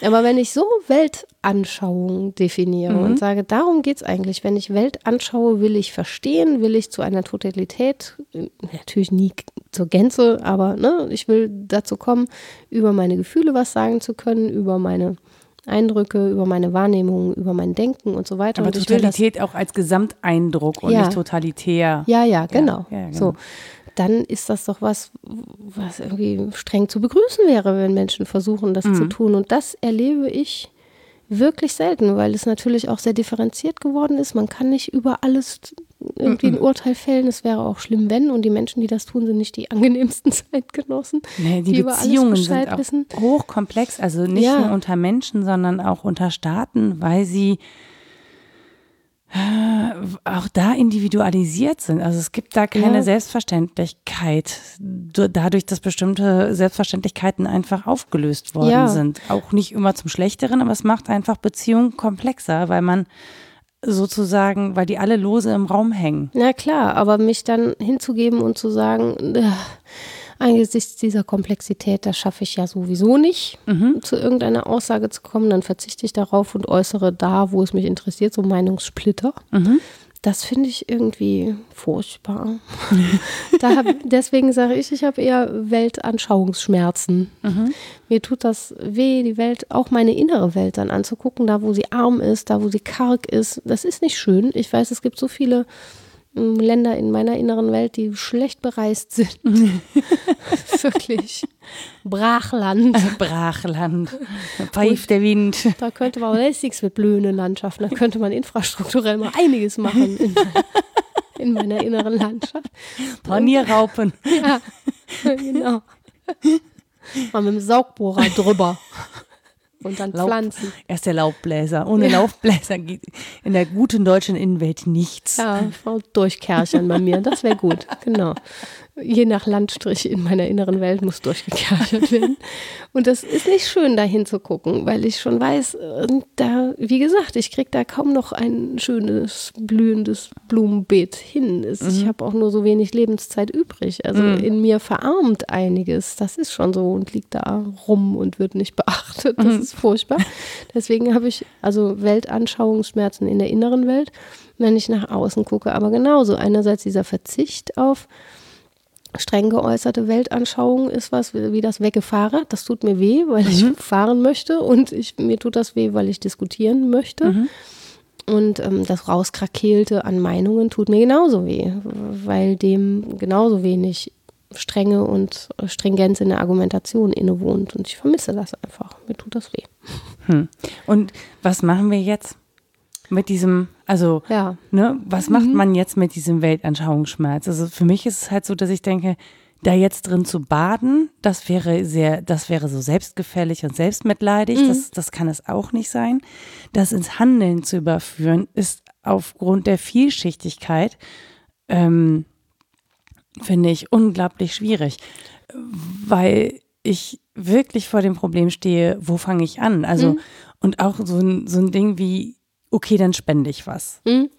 S2: Aber wenn ich so Weltanschauung definiere mhm. und sage, darum geht es eigentlich, wenn ich Welt anschaue, will ich verstehen, will ich zu einer Totalität, natürlich nie zur Gänze, aber ne, ich will dazu kommen, über meine Gefühle was sagen zu können, über meine Eindrücke, über meine Wahrnehmung, über mein Denken und so weiter.
S1: Aber Totalität das, auch als Gesamteindruck und ja, nicht totalitär.
S2: Ja, ja, genau. Ja, ja, genau. So, dann ist das doch was, was irgendwie streng zu begrüßen wäre, wenn Menschen versuchen, das mhm. zu tun. Und das erlebe ich wirklich selten, weil es natürlich auch sehr differenziert geworden ist. Man kann nicht über alles irgendwie ein Urteil fällen. Es wäre auch schlimm, wenn. Und die Menschen, die das tun, sind nicht die angenehmsten Zeitgenossen.
S1: Nee, die, die Beziehungen sind auch wissen. hochkomplex. Also nicht ja. nur unter Menschen, sondern auch unter Staaten, weil sie äh, auch da individualisiert sind. Also es gibt da keine ja. Selbstverständlichkeit, dadurch, dass bestimmte Selbstverständlichkeiten einfach aufgelöst worden ja. sind. Auch nicht immer zum Schlechteren, aber es macht einfach Beziehungen komplexer, weil man sozusagen, weil die alle lose im Raum hängen.
S2: Na klar, aber mich dann hinzugeben und zu sagen, äh, angesichts dieser Komplexität, das schaffe ich ja sowieso nicht, mhm. zu irgendeiner Aussage zu kommen, dann verzichte ich darauf und äußere da, wo es mich interessiert, so Meinungssplitter. Mhm. Das finde ich irgendwie furchtbar. hab, deswegen sage ich, ich habe eher Weltanschauungsschmerzen. Mhm. Mir tut das weh, die Welt, auch meine innere Welt dann anzugucken, da wo sie arm ist, da wo sie karg ist. Das ist nicht schön. Ich weiß, es gibt so viele Länder in meiner inneren Welt, die schlecht bereist sind. Wirklich. Brachland.
S1: Brachland. Pfeift der Wind.
S2: Da könnte man lässiges mit blühenden Landschaften. Da könnte man infrastrukturell mal einiges machen in, in meiner inneren Landschaft.
S1: Panierraupen.
S2: Ja, genau. Mal mit dem Saugbohrer drüber. Und dann Laub, Pflanzen.
S1: Er ist der Laubbläser. Ohne ja. Laubbläser geht in der guten deutschen Innenwelt nichts.
S2: Ja, durchkerchern bei mir. Das wäre gut. Genau. Je nach Landstrich in meiner inneren Welt muss durchgekerchert werden. Und das ist nicht schön, da hinzugucken, weil ich schon weiß, äh, da, wie gesagt, ich kriege da kaum noch ein schönes, blühendes Blumenbeet hin. Ich mhm. habe auch nur so wenig Lebenszeit übrig. Also mhm. in mir verarmt einiges. Das ist schon so und liegt da rum und wird nicht beachtet. Das mhm. ist furchtbar. Deswegen habe ich also Weltanschauungsschmerzen in der inneren Welt wenn ich nach außen gucke. Aber genauso, einerseits dieser Verzicht auf streng geäußerte Weltanschauung ist was wie das Weggefahre. Das tut mir weh, weil mhm. ich fahren möchte und ich, mir tut das weh, weil ich diskutieren möchte. Mhm. Und ähm, das Rauskrakeelte an Meinungen tut mir genauso weh, weil dem genauso wenig Strenge und Stringenz in der Argumentation innewohnt. Und ich vermisse das einfach. Mir tut das weh.
S1: Hm. Und was machen wir jetzt? mit diesem, also, ja. ne, was macht mhm. man jetzt mit diesem Weltanschauungsschmerz? Also für mich ist es halt so, dass ich denke, da jetzt drin zu baden, das wäre sehr, das wäre so selbstgefällig und selbstmitleidig. Mhm. Das, das kann es auch nicht sein. Das ins Handeln zu überführen, ist aufgrund der Vielschichtigkeit, ähm, finde ich unglaublich schwierig, weil ich wirklich vor dem Problem stehe, wo fange ich an? Also, mhm. und auch so ein, so ein Ding wie, okay, dann spende ich was. Mhm.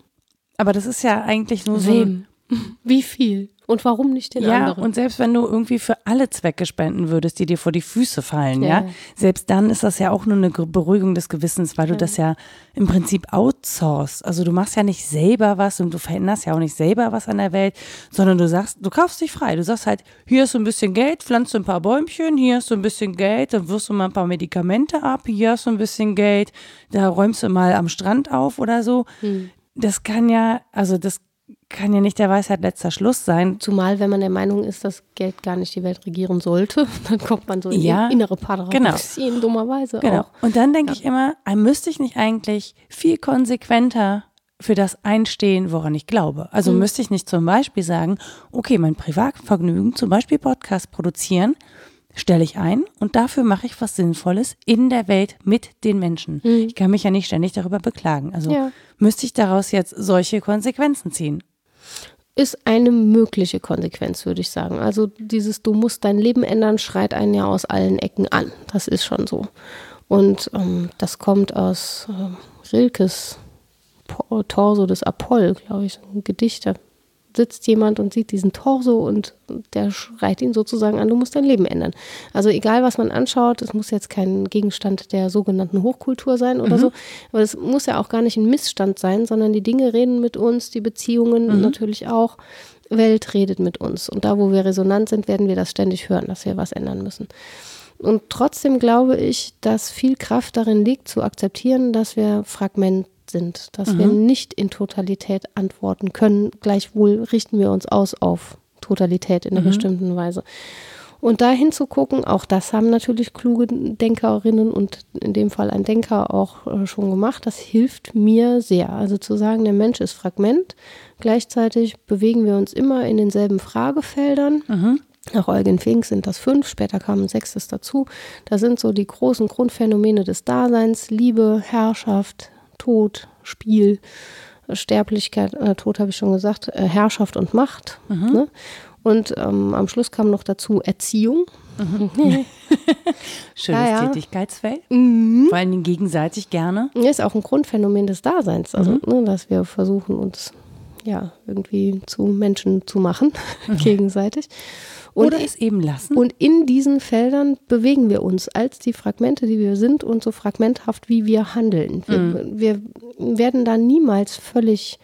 S1: Aber das ist ja eigentlich nur
S2: Wem? Wie viel? Und warum nicht den
S1: ja,
S2: anderen?
S1: Ja, und selbst wenn du irgendwie für alle Zwecke spenden würdest, die dir vor die Füße fallen, ja, ja selbst dann ist das ja auch nur eine Beruhigung des Gewissens, weil du das ja im Prinzip outsourcest. Also du machst ja nicht selber was und du veränderst ja auch nicht selber was an der Welt, sondern du sagst, du kaufst dich frei. Du sagst halt, hier hast du ein bisschen Geld, pflanzt du ein paar Bäumchen, hier hast du ein bisschen Geld, dann wirst du mal ein paar Medikamente ab, hier hast du ein bisschen Geld, da räumst du mal am Strand auf oder so. Hm. Das kann ja, also das kann ja nicht der Weisheit letzter Schluss sein.
S2: Zumal, wenn man der Meinung ist, dass Geld gar nicht die Welt regieren sollte, dann kommt man so in ja, innere Paradoxien
S1: genau.
S2: dummerweise
S1: genau. auch. Und dann denke ja. ich immer, müsste ich nicht eigentlich viel konsequenter für das einstehen, woran ich glaube. Also hm. müsste ich nicht zum Beispiel sagen, okay, mein Privatvergnügen, zum Beispiel Podcast produzieren, stelle ich ein und dafür mache ich was Sinnvolles in der Welt mit den Menschen. Mhm. Ich kann mich ja nicht ständig darüber beklagen. Also ja. müsste ich daraus jetzt solche Konsequenzen ziehen.
S2: Ist eine mögliche Konsequenz, würde ich sagen. Also dieses Du musst dein Leben ändern, schreit einen ja aus allen Ecken an. Das ist schon so. Und ähm, das kommt aus äh, Rilkes Torso des Apoll, glaube ich, ein Gedicht sitzt jemand und sieht diesen Torso und der schreit ihn sozusagen an, du musst dein Leben ändern. Also egal, was man anschaut, es muss jetzt kein Gegenstand der sogenannten Hochkultur sein oder mhm. so, aber es muss ja auch gar nicht ein Missstand sein, sondern die Dinge reden mit uns, die Beziehungen mhm. natürlich auch. Welt redet mit uns. Und da, wo wir resonant sind, werden wir das ständig hören, dass wir was ändern müssen. Und trotzdem glaube ich, dass viel Kraft darin liegt, zu akzeptieren, dass wir Fragment sind, dass mhm. wir nicht in Totalität antworten können. Gleichwohl richten wir uns aus auf Totalität in einer mhm. bestimmten Weise. Und da hinzugucken, auch das haben natürlich kluge Denkerinnen und in dem Fall ein Denker auch äh, schon gemacht, das hilft mir sehr. Also zu sagen, der Mensch ist Fragment, gleichzeitig bewegen wir uns immer in denselben Fragefeldern. Mhm. Nach Eugen Fink sind das fünf, später kam ein sechstes dazu. Da sind so die großen Grundphänomene des Daseins, Liebe, Herrschaft, Tod, Spiel, Sterblichkeit, äh, Tod habe ich schon gesagt, äh, Herrschaft und Macht. Mhm. Ne? Und ähm, am Schluss kam noch dazu Erziehung. Mhm.
S1: Schönes ja, ja. Tätigkeitsfeld. Mhm. Vor allem gegenseitig gerne.
S2: Ist auch ein Grundphänomen des Daseins. Also, mhm. ne, dass wir versuchen, uns ja irgendwie zu Menschen zu machen, mhm. gegenseitig.
S1: Und Oder es eben lassen.
S2: Und in diesen Feldern bewegen wir uns als die Fragmente, die wir sind und so fragmenthaft, wie wir handeln. Wir, mhm. wir werden da niemals völlig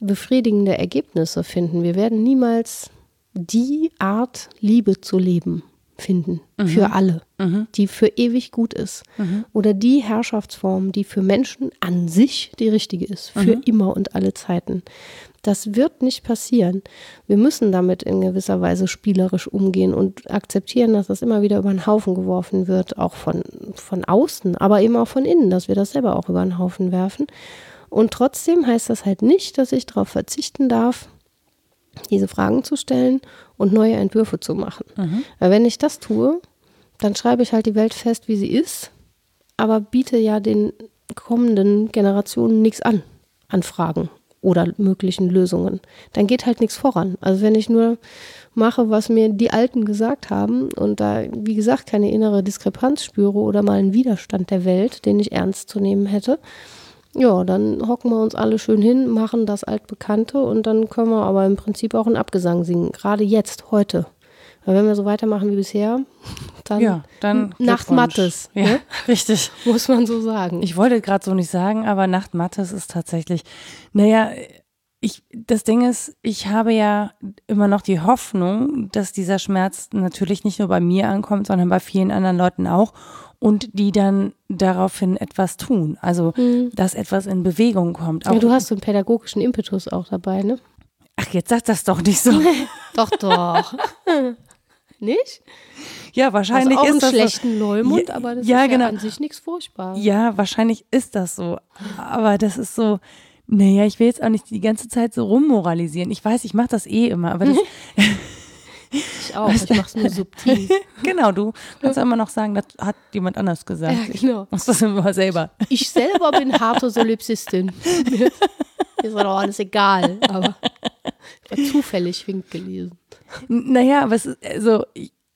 S2: befriedigende Ergebnisse finden. Wir werden niemals die Art, Liebe zu leben finden mhm. für alle, mhm. die für ewig gut ist. Mhm. Oder die Herrschaftsform, die für Menschen an sich die richtige ist, für mhm. immer und alle Zeiten. Das wird nicht passieren. Wir müssen damit in gewisser Weise spielerisch umgehen und akzeptieren, dass das immer wieder über den Haufen geworfen wird, auch von, von außen, aber eben auch von innen, dass wir das selber auch über den Haufen werfen. Und trotzdem heißt das halt nicht, dass ich darauf verzichten darf, diese Fragen zu stellen und neue Entwürfe zu machen. Mhm. Weil wenn ich das tue, dann schreibe ich halt die Welt fest, wie sie ist, aber biete ja den kommenden Generationen nichts an, an Fragen oder möglichen Lösungen. Dann geht halt nichts voran. Also wenn ich nur mache, was mir die Alten gesagt haben und da, wie gesagt, keine innere Diskrepanz spüre oder mal einen Widerstand der Welt, den ich ernst zu nehmen hätte, ja, dann hocken wir uns alle schön hin, machen das Altbekannte und dann können wir aber im Prinzip auch einen Abgesang singen. Gerade jetzt, heute. Weil wenn wir so weitermachen wie bisher, dann,
S1: Ja, dann
S2: Nacht. Mattes,
S1: Ja,
S2: ne?
S1: richtig.
S2: muss man so sagen.
S1: Ich wollte gerade so nicht sagen, aber Nacht Mattes ist tatsächlich, naja, ich, das Ding ist, ich habe ja immer noch die Hoffnung, dass dieser Schmerz natürlich nicht nur bei mir ankommt, sondern bei vielen anderen Leuten auch und die dann daraufhin etwas tun. Also, dass etwas in Bewegung kommt. Auch,
S2: Mhm. ja, du hast so einen pädagogischen Impetus auch dabei, ne?
S1: ach, jetzt sag das doch nicht so.
S2: Doch, doch. Nicht?
S1: Ja,
S2: Also
S1: wahrscheinlich
S2: auch
S1: ist
S2: einen
S1: das
S2: schlechten Leumund,
S1: Ja,
S2: aber das
S1: ja,
S2: ist
S1: genau.
S2: ja an sich nichts Furchtbares.
S1: Ja, wahrscheinlich ist das so. Aber das ist so, naja, ich will jetzt auch nicht die ganze Zeit so rummoralisieren. Ich weiß, ich mache das eh immer, aber das,
S2: Ich auch. Ich mach's nur subtil.
S1: genau, du kannst ja immer noch sagen, das hat jemand anders gesagt.
S2: Ja, genau.
S1: Ich mach das immer selber.
S2: Ich selber bin harte Solipsistin. Ist doch alles egal, aber ich war zufällig Wink gelesen.
S1: Naja, aber es ist also,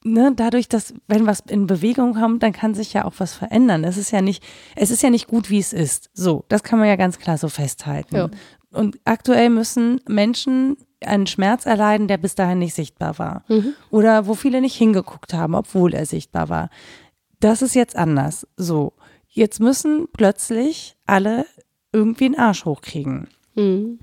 S1: ne, dadurch, dass, wenn was in Bewegung kommt, dann kann sich ja auch was verändern. Es ist ja nicht, es ist ja nicht gut, wie es ist. So, das kann man ja ganz klar so festhalten.
S2: Ja.
S1: Und aktuell müssen Menschen einen Schmerz erleiden, der bis dahin nicht sichtbar war. Oder wo viele nicht hingeguckt haben, obwohl er sichtbar war. Das ist jetzt anders. So, jetzt müssen plötzlich alle irgendwie einen Arsch hochkriegen.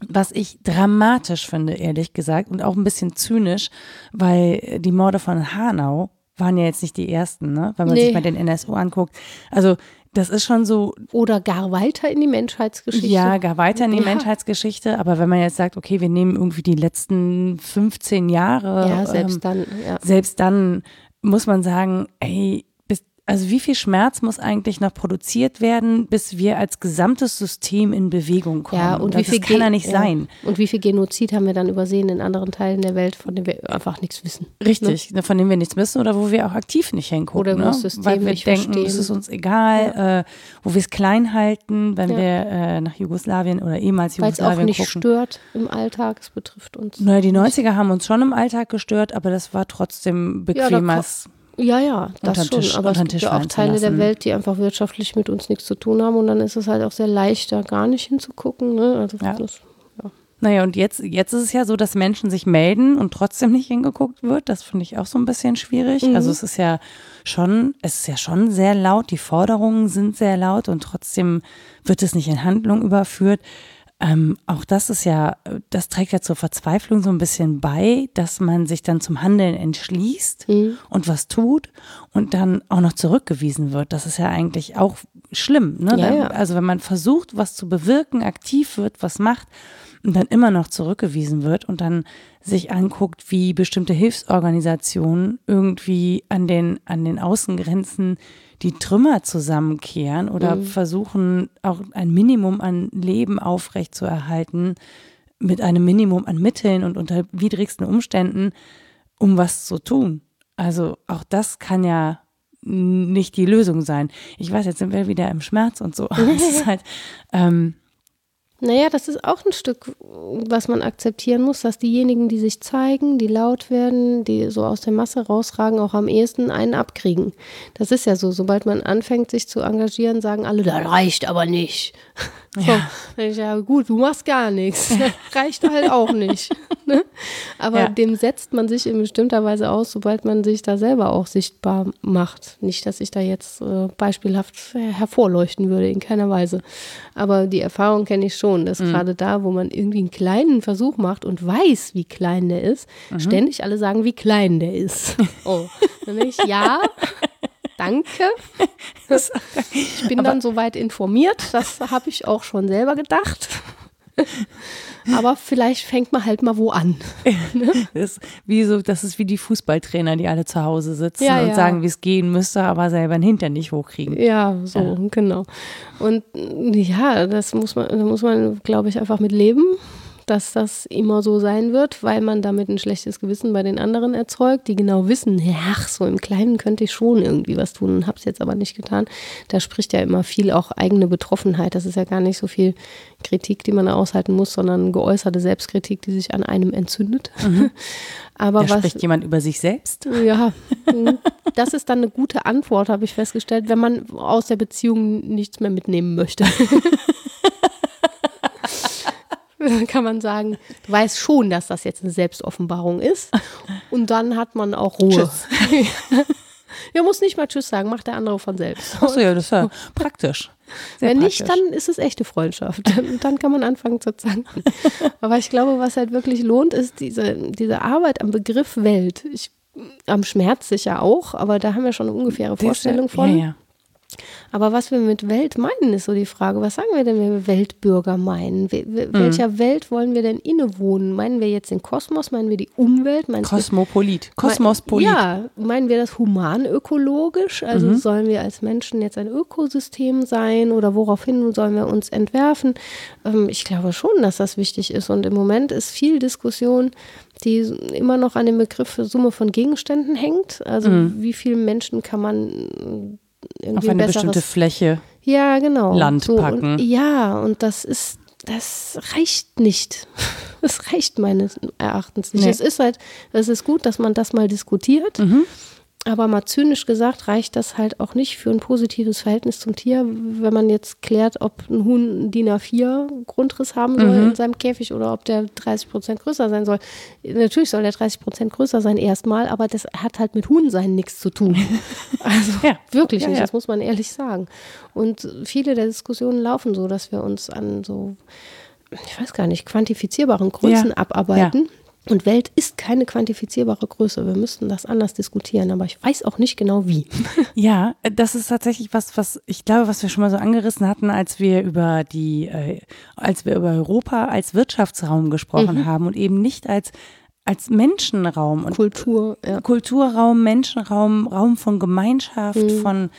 S1: Was ich dramatisch finde, ehrlich gesagt, und auch ein bisschen zynisch, weil die Morde von Hanau waren ja jetzt nicht die ersten, ne? wenn man
S2: Nee.
S1: sich mal den NSU anguckt. Also das ist schon so,
S2: Oder gar weiter in die Menschheitsgeschichte.
S1: ja, gar weiter in die
S2: Ja.
S1: Menschheitsgeschichte, aber wenn man jetzt sagt, okay, wir nehmen irgendwie die letzten 15 Jahre,
S2: Ja, selbst
S1: ähm,
S2: dann. Ja.
S1: selbst dann muss man sagen, ey, also wie viel Schmerz muss eigentlich noch produziert werden, bis wir als gesamtes System in Bewegung kommen?
S2: Ja, und
S1: das
S2: wie viel
S1: kann ja
S2: Ge-
S1: nicht sein.
S2: Und wie viel Genozid haben wir dann übersehen in anderen Teilen der Welt, von denen wir einfach nichts wissen.
S1: Richtig, ne, von dem wir nichts wissen oder wo wir auch aktiv nicht hingucken.
S2: Oder wo
S1: ne?
S2: das System
S1: Weil wir
S2: nicht
S1: denken,
S2: verstehen.
S1: es ist uns egal, äh, wo wir es klein halten, wenn
S2: Ja.
S1: wir äh, nach Jugoslawien oder ehemals
S2: Weil es auch
S1: Jugoslawien
S2: nicht
S1: gucken.
S2: stört im Alltag, es betrifft uns.
S1: Naja, die 90er haben uns schon im Alltag gestört, aber das war trotzdem
S2: Ja, da
S1: bequemes.
S2: Ja, ja, das schon.
S1: Tisch-
S2: aber es gibt ja auch Teile der. Welt, die einfach wirtschaftlich mit uns nichts zu tun haben und dann ist es halt auch sehr leicht, da gar nicht hinzugucken. Ne? Also
S1: Ja.
S2: das,
S1: Naja, und jetzt, jetzt ist es ja so, dass Menschen sich melden und trotzdem nicht hingeguckt wird. Das finde ich auch so ein bisschen schwierig.
S2: Mhm.
S1: Also es ist ja schon, es ist ja schon sehr laut, die Forderungen sind sehr laut und trotzdem wird es nicht in Handlung überführt. Ähm, auch das ist ja, das trägt ja zur Verzweiflung so ein bisschen bei, dass man sich dann zum Handeln entschließt
S2: Mhm.
S1: und was tut und dann auch noch zurückgewiesen wird. Das ist ja eigentlich auch schlimm. Ne?
S2: Ja, ja.
S1: Also wenn man versucht, was zu bewirken, aktiv wird, was macht und dann immer noch zurückgewiesen wird und dann sich anguckt, wie bestimmte Hilfsorganisationen irgendwie an den, an den Außengrenzen die Trümmer zusammenkehren oder versuchen, auch ein Minimum an Leben aufrechtzuerhalten mit einem Minimum an Mitteln und unter widrigsten Umständen, um was zu tun. Also auch das kann ja nicht die Lösung sein. Ich weiß, jetzt sind wir wieder im Schmerz und so, aber es ist halt, ähm,
S2: Naja, das ist auch ein Stück, was man akzeptieren muss, dass diejenigen, die sich zeigen, die laut werden, die so aus der Masse rausragen, auch am ehesten einen abkriegen. Das ist ja so, sobald man anfängt, sich zu engagieren, sagen alle, das reicht aber nicht. So,
S1: Ja.
S2: dann ich, ja gut, du machst gar nichts. Reicht halt auch nicht. Ne? Aber
S1: Ja.
S2: dem setzt man sich in bestimmter Weise aus, sobald man sich da selber auch sichtbar macht. Nicht, dass ich da jetzt äh, beispielhaft hervorleuchten würde, in keiner Weise. Aber die Erfahrung kenne ich schon, dass gerade da, wo man irgendwie einen kleinen Versuch macht und weiß, wie klein der ist, ständig alle sagen, wie klein der ist. Oh, dann denke ich, ja, danke. Ich bin dann soweit informiert, das habe ich auch schon selber gedacht. Aber vielleicht fängt man halt mal wo an.
S1: das ist wie so, das ist wie die Fußballtrainer, die alle zu Hause sitzen
S2: Ja,
S1: und
S2: ja.
S1: sagen, wie es gehen müsste, aber selber den Hintern nicht hochkriegen.
S2: Ja, so, genau. Und ja, das muss man, da muss man, glaube ich, einfach mit leben. Dass das immer so sein wird, weil man damit ein schlechtes Gewissen bei den anderen erzeugt, die genau wissen, ach, so im Kleinen könnte ich schon irgendwie was tun und habe es jetzt aber nicht getan. Da spricht ja immer viel auch eigene Betroffenheit. Das ist ja gar nicht so viel Kritik, die man aushalten muss, sondern geäußerte Selbstkritik, die sich an einem entzündet. Mhm.
S1: Aber da was, spricht jemand über sich selbst?
S2: Ja, das ist dann eine gute Antwort, habe ich festgestellt, wenn man aus der Beziehung nichts mehr mitnehmen möchte. kann man sagen, du weißt schon, dass das jetzt eine Selbstoffenbarung ist. Und dann hat man auch Ruhe. Tschüss. ja, muss nicht mal Tschüss sagen, macht der andere von selbst.
S1: Achso, ja, das ist ja praktisch.
S2: Sehr Wenn praktisch. nicht, dann ist es echte Freundschaft. Und dann kann man anfangen zu zanken. Aber ich glaube, was halt wirklich lohnt, ist diese, diese Arbeit am Begriff Welt. Ich, am Schmerz sicher auch, aber da haben wir schon eine ungefähre Vorstellung von. Ja, ja. Aber was wir mit Welt meinen, ist so die Frage. Was sagen wir denn, wenn wir Weltbürger meinen? We mhm. welcher Welt wollen wir denn innewohnen? Meinen wir jetzt den Kosmos? Meinen wir die Umwelt? Meinst
S1: Kosmopolit. Kosmospolit.
S2: Ja, meinen wir das humanökologisch? Also mhm. sollen wir als Menschen jetzt ein Ökosystem sein oder woraufhin sollen wir uns entwerfen? Ähm, ich glaube schon, dass das wichtig ist. Und im Moment ist viel Diskussion die immer noch an dem Begriff Summe von Gegenständen hängt. Also mhm. wie viele Menschen kann man
S1: irgendwie auf eine bestimmte Fläche
S2: ja, genau.
S1: Land so, packen.
S2: Und, ja, und das ist, das reicht nicht. Das reicht meines Erachtens nicht. Nee. Es ist halt, es ist gut, dass man das mal diskutiert. Mhm. Aber mal zynisch gesagt, reicht das halt auch nicht für ein positives Verhältnis zum Tier, wenn man jetzt klärt, ob ein Huhn einen DIN A4 Grundriss haben soll mhm. in seinem Käfig oder ob der 30 Prozent größer sein soll. Natürlich soll der 30 Prozent größer sein erstmal, aber das hat halt mit Huhnsein nichts zu tun. Also ja. wirklich ja, nicht, ja. das muss man ehrlich sagen. Und viele der Diskussionen laufen so, dass wir uns an so, ich weiß gar nicht, quantifizierbaren Größen abarbeiten. Und Welt ist keine quantifizierbare Größe. Wir müssten das anders diskutieren, aber ich weiß auch nicht genau wie.
S1: Ja, das ist tatsächlich was, was ich glaube, was wir schon mal so angerissen hatten, als wir über die, äh, als wir über Europa als Wirtschaftsraum gesprochen mhm. haben und eben nicht als als Menschenraum und
S2: Kultur, ja.
S1: Kulturraum, Menschenraum, Raum von Gemeinschaft, mhm. von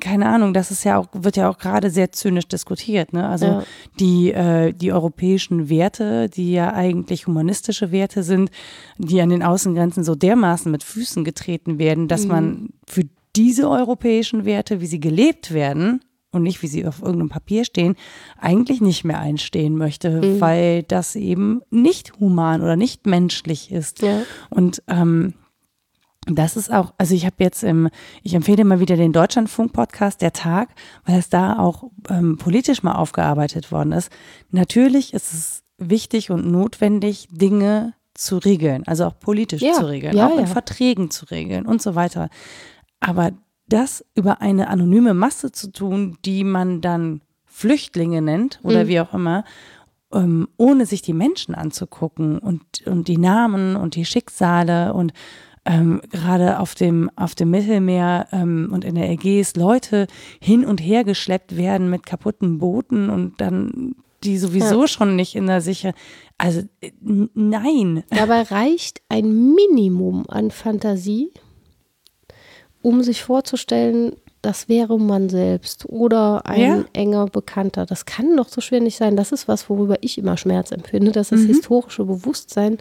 S1: keine Ahnung, das ist ja auch, wird ja auch gerade sehr zynisch diskutiert. Ne? Also ja. die, äh, die europäischen Werte, die ja eigentlich humanistische Werte sind, die an den Außengrenzen so dermaßen mit Füßen getreten werden, dass mhm. man für diese europäischen Werte, wie sie gelebt werden, und nicht, wie sie auf irgendeinem Papier stehen, eigentlich nicht mehr einstehen möchte, mhm. weil das eben nicht human oder nicht menschlich ist. Ja. Und ähm, das ist auch, also ich habe jetzt im, ich empfehle mal wieder den Deutschlandfunk-Podcast Der Tag, weil es da auch ähm, politisch mal aufgearbeitet worden ist. Natürlich ist es wichtig und notwendig, Dinge zu regeln, also auch politisch ja, zu regeln, ja, auch in Verträgen zu regeln und so weiter. Aber das über eine anonyme Masse zu tun, die man dann Flüchtlinge nennt oder mhm. wie auch immer, ähm, ohne sich die Menschen anzugucken und, und die Namen und die Schicksale und ähm, gerade auf dem, auf dem Mittelmeer ähm, und in der Ägäis Leute hin und her geschleppt werden mit kaputten Booten und dann die sowieso ja. schon nicht in der Sicherheit. Also äh, nein.
S2: Dabei reicht ein Minimum an Fantasie, um sich vorzustellen, das wäre man selbst oder ein ja? enger Bekannter. Das kann doch so schwer nicht sein. Das ist was, worüber ich immer Schmerz empfinde, dass das mhm. historische Bewusstsein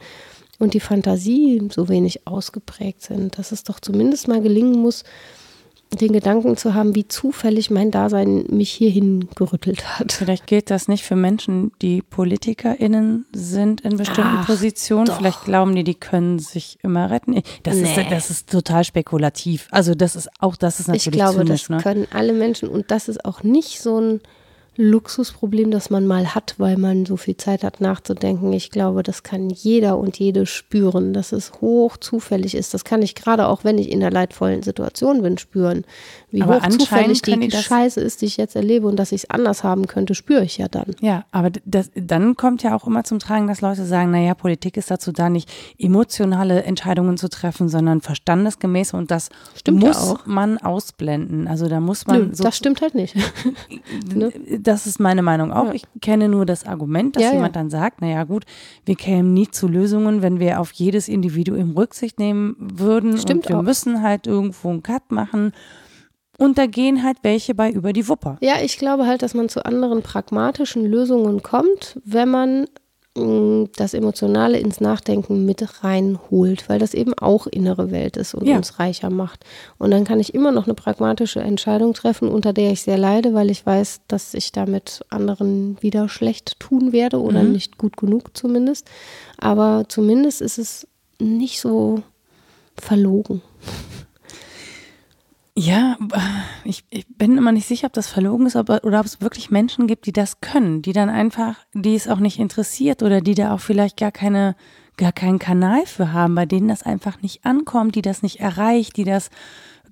S2: und die Fantasie so wenig ausgeprägt sind, dass es doch zumindest mal gelingen muss, den Gedanken zu haben, wie zufällig mein Dasein mich hierhin gerüttelt hat.
S1: Vielleicht gilt das nicht für Menschen, die PolitikerInnen sind in bestimmten Ach, Positionen. Doch. Vielleicht glauben die, die können sich immer retten. Das, nee. ist, das ist total spekulativ. Also das ist auch, das ist natürlich
S2: Ich glaube,
S1: zynisch,
S2: das ne? können alle Menschen und das ist auch nicht so ein Luxusproblem, das man mal hat, weil man so viel Zeit hat nachzudenken. Ich glaube, das kann jeder und jede spüren, dass es hoch zufällig ist. Das kann ich gerade auch, wenn ich in einer leidvollen Situation bin, spüren. Wie aber hoch zufällig die, die Scheiße ist, die ich jetzt erlebe und dass ich es anders haben könnte, spüre ich ja dann.
S1: Ja, aber das, dann kommt ja auch immer zum Tragen, dass Leute sagen, naja, Politik ist dazu da, nicht emotionale Entscheidungen zu treffen, sondern verstandesgemäß und das stimmt muss ja man ausblenden. Also da muss man.
S2: Nö, so das stimmt halt nicht.
S1: ne? Das ist meine Meinung auch. Ja. Ich kenne nur das Argument, dass ja, jemand ja. dann sagt, naja gut, wir kämen nie zu Lösungen, wenn wir auf jedes Individuum Rücksicht nehmen würden. Stimmt und wir auch. müssen halt irgendwo einen Cut machen. Und da gehen halt welche bei über die Wupper.
S2: Ja, ich glaube halt, dass man zu anderen pragmatischen Lösungen kommt, wenn man das Emotionale ins Nachdenken mit reinholt, weil das eben auch innere Welt ist und
S1: Ja.
S2: uns reicher macht. Und dann kann ich immer noch eine pragmatische Entscheidung treffen, unter der ich sehr leide, weil ich weiß, dass ich damit anderen wieder schlecht tun werde oder
S1: Mhm.
S2: nicht gut genug zumindest. Aber zumindest ist es nicht so verlogen.
S1: Ja, ich, ich bin immer nicht sicher, ob das verlogen ist ob, oder ob es wirklich Menschen gibt, die das können, die dann einfach, die es auch nicht interessiert oder die da auch vielleicht gar keine, gar keinen Kanal für haben, bei denen das einfach nicht ankommt, die das nicht erreicht, die das,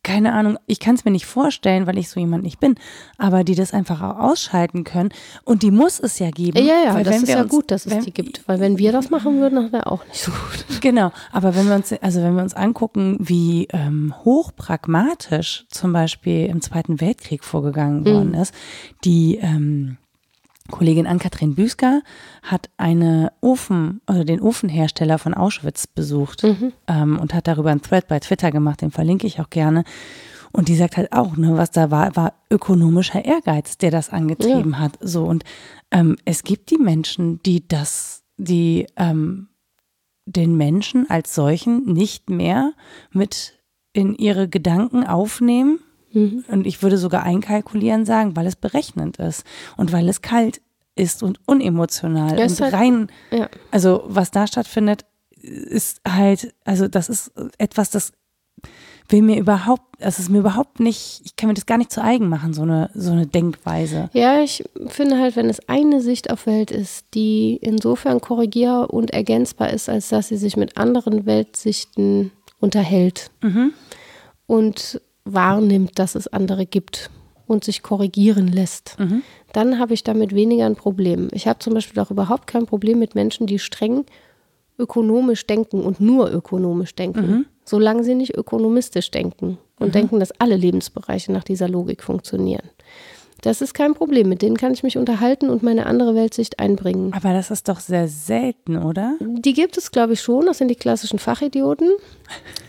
S1: keine Ahnung, ich kann es mir nicht vorstellen, weil ich so jemand nicht bin, aber die das einfach auch ausschalten können. Und die muss es ja geben.
S2: Ja, ja,
S1: weil
S2: das ist ja
S1: uns-
S2: gut, dass es
S1: wenn-
S2: die gibt. Weil wenn wir das machen würden, dann wäre auch nicht so gut.
S1: Genau, aber wenn wir uns, also wenn wir uns angucken, wie ähm, hochpragmatisch zum Beispiel im Zweiten Weltkrieg vorgegangen worden ist, die ähm, Kollegin Ann-Kathrin Büsker hat eine Ofen oder den Ofenhersteller von Auschwitz besucht ähm, und hat darüber einen Thread bei Twitter gemacht, den verlinke ich auch gerne. Und die sagt halt auch, ne, was da war, war ökonomischer Ehrgeiz, der das angetrieben hat. So und ähm, es gibt die Menschen, die das, die ähm, den Menschen als solchen nicht mehr mit in ihre Gedanken aufnehmen. Und ich würde sogar einkalkulieren sagen, weil es berechnend ist und weil es kalt ist und unemotional
S2: Ja,
S1: und
S2: halt-
S1: rein.
S2: Ja.
S1: Also was da stattfindet, ist halt, also das ist etwas, das will mir überhaupt, das ist mir überhaupt nicht, ich kann mir das gar nicht zu eigen machen, so eine, so eine Denkweise.
S2: Ja, ich finde halt, wenn es eine Sicht auf Welt ist, die insofern korrigier- und ergänzbar ist, als dass sie sich mit anderen Weltsichten unterhält und wahrnimmt, dass es andere gibt und sich korrigieren lässt, dann habe ich damit weniger ein Problem. Ich habe zum Beispiel auch überhaupt kein Problem mit Menschen, die streng ökonomisch denken und nur ökonomisch denken, solange sie nicht ökonomistisch denken und denken, dass alle Lebensbereiche nach dieser Logik funktionieren. Das ist kein Problem. Mit denen kann ich mich unterhalten und meine andere Weltsicht einbringen.
S1: Aber das ist doch sehr selten, oder?
S2: Die gibt es, glaube ich, schon. Das sind die klassischen Fachidioten.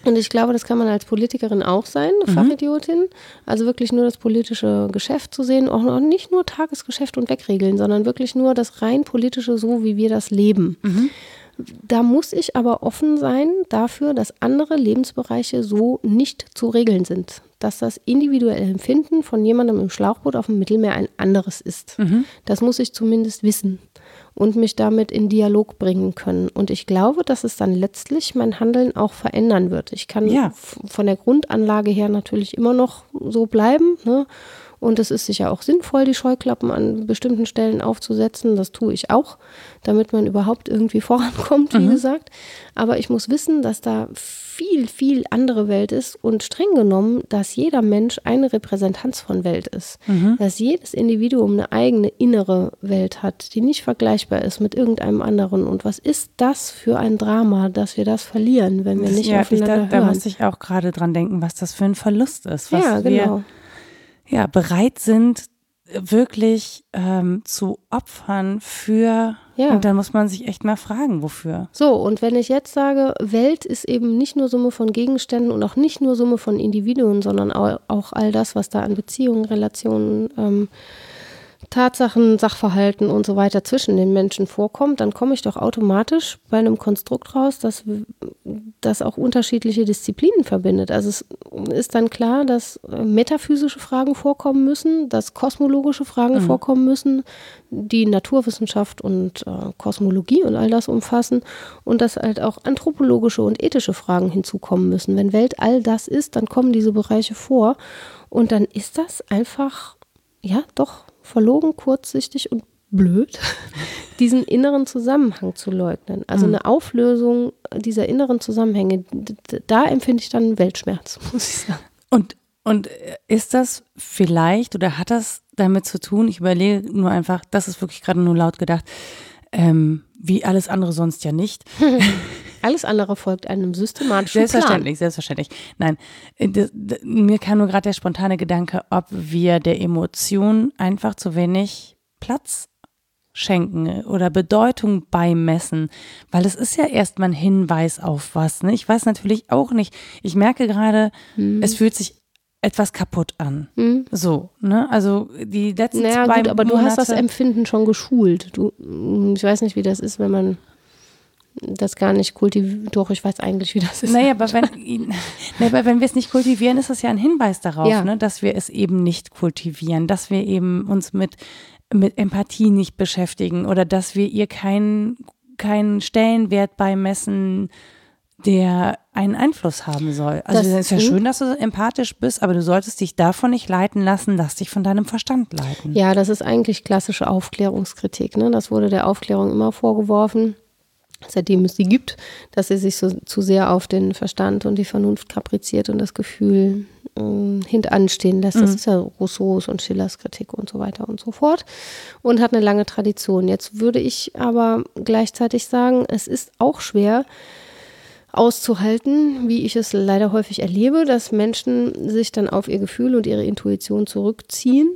S2: Und ich glaube, das kann man als Politikerin auch sein, eine Fachidiotin. Also wirklich nur das politische Geschäft zu sehen, auch nicht nur Tagesgeschäft und Wegregeln, sondern wirklich nur das rein politische, so wie wir das leben. Da muss ich aber offen sein dafür, dass andere Lebensbereiche so nicht zu regeln sind. Dass das individuelle Empfinden von jemandem im Schlauchboot auf dem Mittelmeer ein anderes ist. Das muss ich zumindest wissen und mich damit in Dialog bringen können. Und ich glaube, dass es dann letztlich mein Handeln auch verändern wird. Ich kann
S1: Ja.
S2: von der Grundanlage her natürlich immer noch so bleiben. Ne? Und es ist sicher auch sinnvoll, die Scheuklappen an bestimmten Stellen aufzusetzen. Das tue ich auch, damit man überhaupt irgendwie vorankommt, wie gesagt. Aber ich muss wissen, dass da viel, viel andere Welt ist und streng genommen, dass jeder Mensch eine Repräsentanz von Welt ist. Dass jedes Individuum eine eigene innere Welt hat, die nicht vergleichbar ist mit irgendeinem anderen. Und was ist das für ein Drama, dass wir das verlieren, wenn wir nicht
S1: ja, ich,
S2: aufeinander
S1: da, da
S2: hören?
S1: muss ich auch gerade dran denken, was das für ein Verlust ist. Was
S2: ja, genau.
S1: wir ja, bereit sind, wirklich ähm, zu opfern für.
S2: Ja.
S1: Und dann muss man sich echt mal fragen, wofür.
S2: So, und wenn ich jetzt sage, Welt ist eben nicht nur Summe von Gegenständen und auch nicht nur Summe von Individuen, sondern au- auch all das, was da an Beziehungen, Relationen, ähm, Tatsachen, Sachverhalten und so weiter zwischen den Menschen vorkommt, dann komme ich doch automatisch bei einem Konstrukt raus, das, das auch unterschiedliche Disziplinen verbindet. Also es ist dann klar, dass äh, metaphysische Fragen vorkommen müssen, dass kosmologische Fragen vorkommen müssen, die Naturwissenschaft und äh, Kosmologie und all das umfassen und dass halt auch anthropologische und ethische Fragen hinzukommen müssen. Wenn Welt all das ist, dann kommen diese Bereiche vor und dann ist das einfach, ja, doch verlogen, kurzsichtig und blöd, diesen inneren Zusammenhang zu leugnen. Also eine Auflösung dieser inneren Zusammenhänge, da empfinde ich dann Weltschmerz, muss ich sagen.
S1: Und, und ist das vielleicht oder hat das damit zu tun, ich überlege nur einfach, das ist wirklich gerade nur laut gedacht, ähm, wie alles andere sonst ja nicht.
S2: Alles andere folgt einem systematischen
S1: Selbstverständlich, selbstverständlich. Nein, äh, das, mir kam nur gerade der spontane Gedanke, ob wir der Emotion einfach zu wenig Platz schenken oder Bedeutung beimessen, weil es ist ja erstmal ein Hinweis auf was. Ne? Ich weiß natürlich auch nicht. Ich merke gerade, es fühlt sich etwas kaputt an. Mhm. So, ne? Also die letzten naja, zwei gut,
S2: aber
S1: Monate,
S2: du hast das Empfinden schon geschult. Du, ich weiß nicht, wie das ist, wenn man das gar nicht kultiviert. Doch, ich weiß eigentlich, wie das ist.
S1: Naja, aber wenn, naja, wenn wir es nicht kultivieren, ist das ja ein Hinweis darauf, ja. ne, dass wir es eben nicht kultivieren, dass wir eben uns mit, mit Empathie nicht beschäftigen oder dass wir ihr keinen keinen Stellenwert beimessen, der einen Einfluss haben soll. Also es ist ja schön, dass du empathisch bist, aber du solltest dich davon nicht leiten lassen, lass dich von deinem Verstand leiten.
S2: Ja, das ist eigentlich klassische Aufklärungskritik. Ne? Das wurde der Aufklärung immer vorgeworfen seitdem es sie gibt, dass sie sich so zu sehr auf den Verstand und die Vernunft kapriziert und das Gefühl äh, hintanstehen lässt. Das mhm. ist ja Rousseaus und Schillers Kritik und so weiter und so fort und hat eine lange Tradition. Jetzt würde ich aber gleichzeitig sagen, es ist auch schwer auszuhalten, wie ich es leider häufig erlebe, dass Menschen sich dann auf ihr Gefühl und ihre Intuition zurückziehen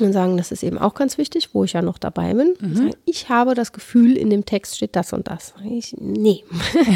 S2: und sagen, das ist eben auch ganz wichtig, wo ich ja noch dabei bin. Mhm. Sagen, ich habe das Gefühl, in dem Text steht das und das. Ich, nee,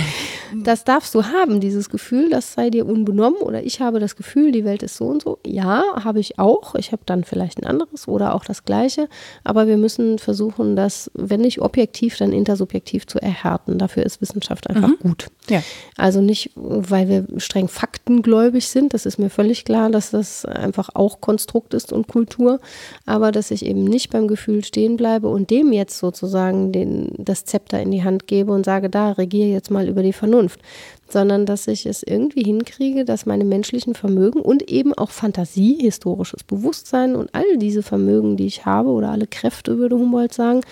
S2: das darfst du haben, dieses Gefühl, das sei dir unbenommen. Oder ich habe das Gefühl, die Welt ist so und so. Ja, habe ich auch. Ich habe dann vielleicht ein anderes oder auch das gleiche. Aber wir müssen versuchen, das, wenn nicht objektiv, dann intersubjektiv zu erhärten. Dafür ist Wissenschaft einfach mhm. gut. Ja. Also nicht, weil wir streng faktengläubig sind. Das ist mir völlig klar, dass das einfach auch Konstrukt ist und Kultur aber dass ich eben nicht beim Gefühl stehen bleibe und dem jetzt sozusagen den, das Zepter in die Hand gebe und sage, da regiere jetzt mal über die Vernunft, sondern dass ich es irgendwie hinkriege, dass meine menschlichen Vermögen und eben auch Fantasie, historisches Bewusstsein und all diese Vermögen, die ich habe oder alle Kräfte, würde Humboldt sagen,